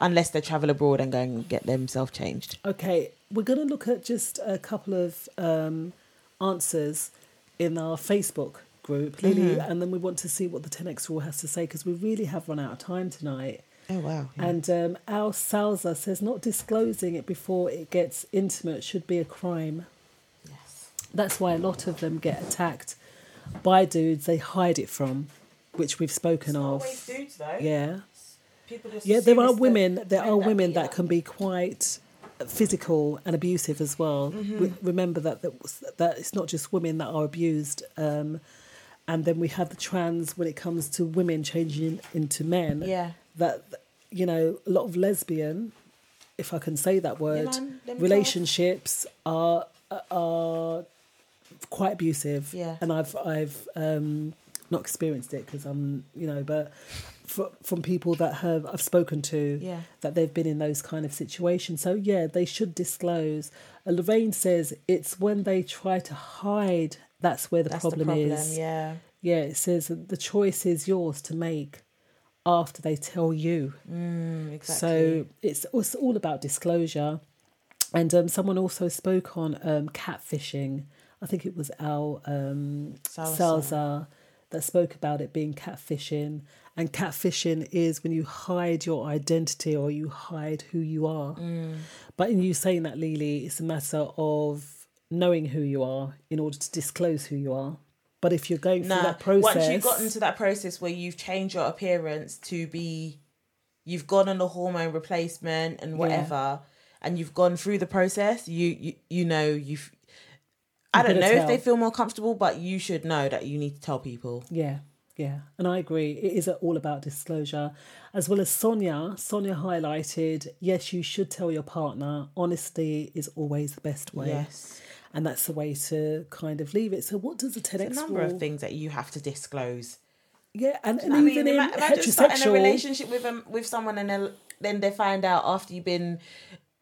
unless they travel abroad and go and get themselves changed. Okay, we're going to look at just a couple of um, answers in our Facebook group, Lily, Mhm. and then we want to see what the 10x rule has to say because we really have run out of time tonight. Oh wow! And um, Al Salza says not disclosing it before it gets intimate should be a crime. Yes. That's why a lot of them get attacked by dudes they hide it from, which we've spoken of. dudes though. Yeah. People just Yeah, there are women. There are that women beat that can be quite physical and abusive as well. Mhm. Re- remember that, that that it's not just women that are abused. Um, and then we have the trans when it comes to women changing into men. Yeah. That you know, a lot of lesbian, if I can say that word, them relationships are are quite abusive. Yeah. And I've I've um, not experienced it because I'm you know, but fr- from people that have I've spoken to Yeah. that they've been in those kind of situations. So yeah, they should disclose. Uh, Lorraine says it's when they try to hide that's where the, That's the problem, problem, is. yeah. Yeah, it says the choice is yours to make after they tell you. Mm, exactly. So it's, it's all about disclosure. And um, someone also spoke on um, catfishing. I think it was Al um, that spoke about it being catfishing. And catfishing is when you hide your identity or you hide who you are. Mm. But in you saying that, Lily, it's a matter of knowing who you are in order to disclose who you are. But if you're going through Nah, that process, once you've gotten to that process where you've changed your appearance to be, you've gone on the hormone replacement and Yeah. whatever, and you've gone through the process, you you, you know you've. I don't know gotta if they feel more comfortable, but you should know that you need to tell people. Yeah, yeah. And I agree. It is all about disclosure. As well as Sonia, Sonia highlighted yes, you should tell your partner. Honesty is always the best way. Yes. And that's the way to kind of leave it. So, what does the 10x There's a number rule? of things that you have to disclose. Yeah, and, and I even mean? in Ima- Imagine starting a relationship with um, with someone and then then they find out after you've been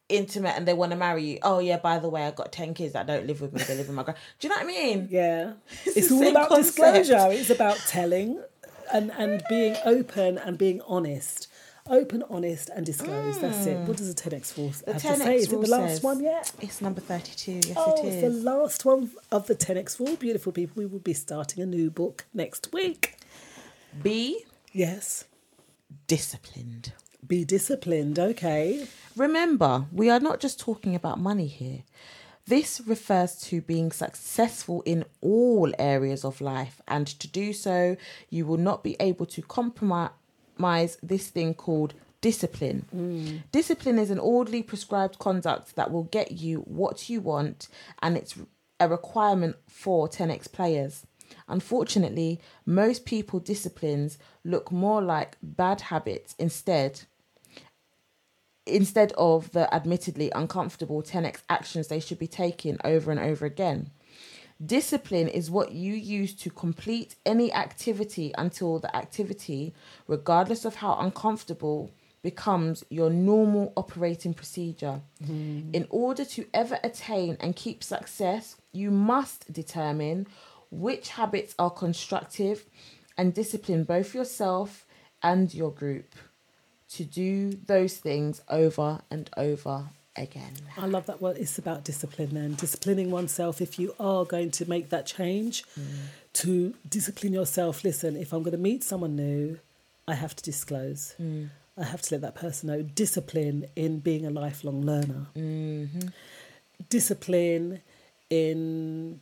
intimate and they want to marry you. Oh yeah, by the way, I got ten kids that don't live with me. They live with my grand. Do you know what I mean? Yeah, It's it's all about concept. disclosure. It's about telling and and being open and being honest. Open, honest, and disclose. That's it. What does the 10x rule Hmm. The have 10X say? Is it the last one yet? It's number thirty-two. Yes, oh, it it's the last one of the 10x rule. Beautiful people. We will be starting a new book next week. Be Yes. disciplined. Be disciplined. Okay. Remember, we are not just talking about money here. This refers to being successful in all areas of life, and to do so, you will not be able to compromise this thing called discipline. Mm. Discipline is an orderly prescribed conduct that will get you what you want, and it's a requirement for 10x players. Unfortunately, most people disciplines look more like bad habits instead instead of the admittedly uncomfortable 10x actions they should be taking over and over again. Discipline is what you use to complete any activity until the activity, regardless of how uncomfortable, becomes your normal operating procedure. Hmm. In order to ever attain and keep success, you must determine which habits are constructive and discipline both yourself and your group to do those things over and over again. I love that word. It's about discipline then. Disciplining oneself if you are going to make that change, mm. to discipline yourself. Listen, if I'm going to meet someone new, I have to disclose. Mm. I have to let that person know. Discipline in being a lifelong learner. Mm-hmm. Discipline in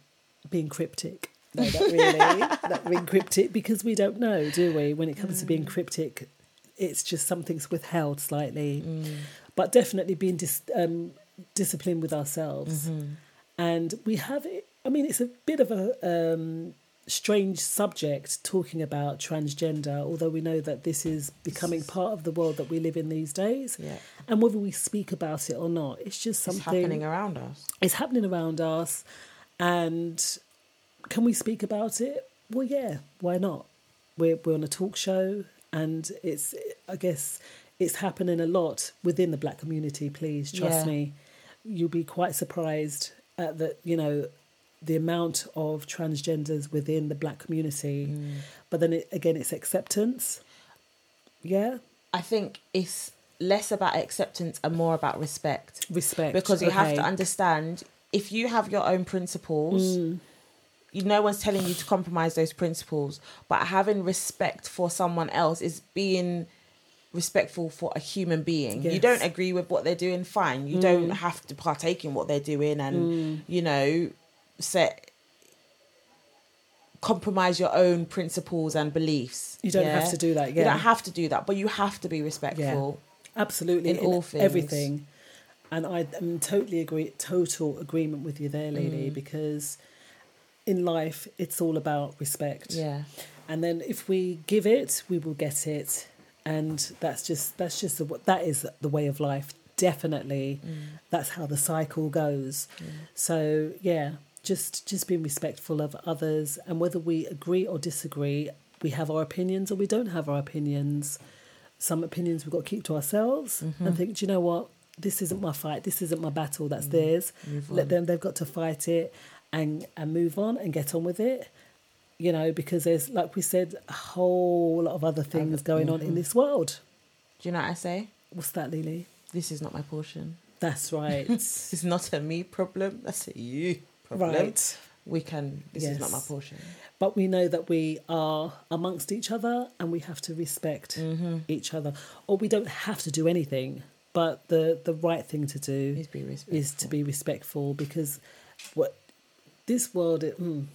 being cryptic. No, not really. not being cryptic because we don't know, do we? When it comes to being mm. cryptic, it's just something's withheld slightly. But definitely being dis- um, disciplined with ourselves. And we have it, I mean, it's a bit of a um, strange subject talking about transgender, although we know that this is becoming part of the world that we live in these days. Yeah. And whether we speak about it or not, it's just It's something happening around us. it's happening around us and can we speak about it well yeah why not we're, we're on a talk show and it's i guess it's happening a lot within the black community please trust Yeah. me you'll be quite surprised at the you know the amount of transgenders within the black community Mm. but then it, again it's acceptance yeah I think it's less about acceptance and more about respect. Respect, Because you have to understand if you have your own principles, Mm. you no one's telling you to compromise those principles, but having respect for someone else is being respectful for a human being. You don't agree with what they're doing, fine. You Mm. don't have to partake in what they're doing and Mm. you know, set compromise your own principles and beliefs. You don't have to do that, You don't have to do that, but you have to be respectful. absolutely in all things. everything and i am totally agree total agreement with you there lily Mm. because in life it's all about respect Yeah. and then if we give it we will get it and that's just that's just the, that is the way of life definitely. That's how the cycle goes. So yeah just just being respectful of others. And whether we agree or disagree we have our opinions or we don't have our opinions. Some opinions we've got to keep to ourselves Mhm. and think do you know what? This isn't my fight. This isn't my battle. That's theirs. Let them they've got to fight it and and move on and get on with it you know because there's like we said a whole lot of other things going on in mhm. this world Do you know what I say? what's that lily This is not my portion. that's right it's not a me problem. That's a you problem. Right. We can. This is not my portion. but we know that we are amongst each other and we have to respect Mm-hmm. each other or we don't have to do anything but the the right thing to do Is be respectful. is to be respectful because what this world it, mm,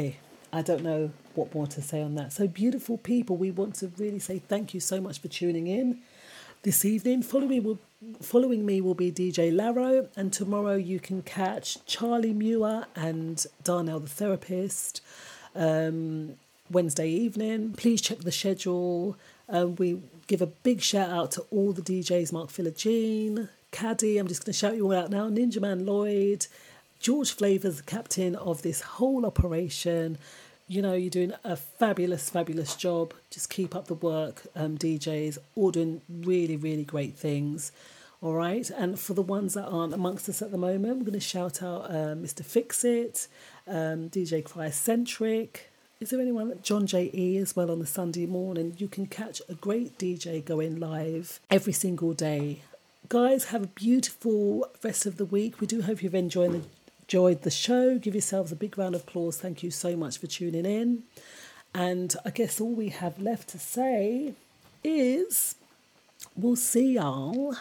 eh, I don't know what more to say on that. So beautiful people, we want to really say thank you so much for tuning in this evening. Following will following me will be DJ Laro, and tomorrow you can catch Charlie Muir and Darnell the therapist. Um, Wednesday evening. Please check the schedule. Um, we give a big shout out to all the DJs Mark Philogene, Caddy, I'm just going to shout you all out now, Ninja Man Lloyd, George Flavors, the captain of this whole operation. You know, you're doing a fabulous, fabulous job. Just keep up the work, um, DJs, all doing really, really great things. All right. And for the ones that aren't amongst us at the moment, we're going to shout out uh, Mr. Fixit, um, DJ Cryocentric. Is there anyone, John J.E. as well on the Sunday morning? You can catch a great DJ going live every single day. Guys, have a beautiful rest of the week. We do hope you've enjoyed the, enjoyed the show. Give yourselves a big round of applause. Thank you so much for tuning in. And I guess all we have left to say is we'll see y'all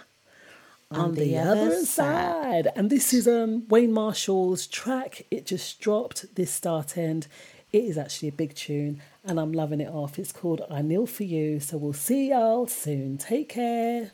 on, the, other, side. And this is um Wayne Marshall's track. It just dropped this start end. It is actually a big tune and I'm loving it off. It's called I Kneel For You. So we'll see y'all soon. Take care.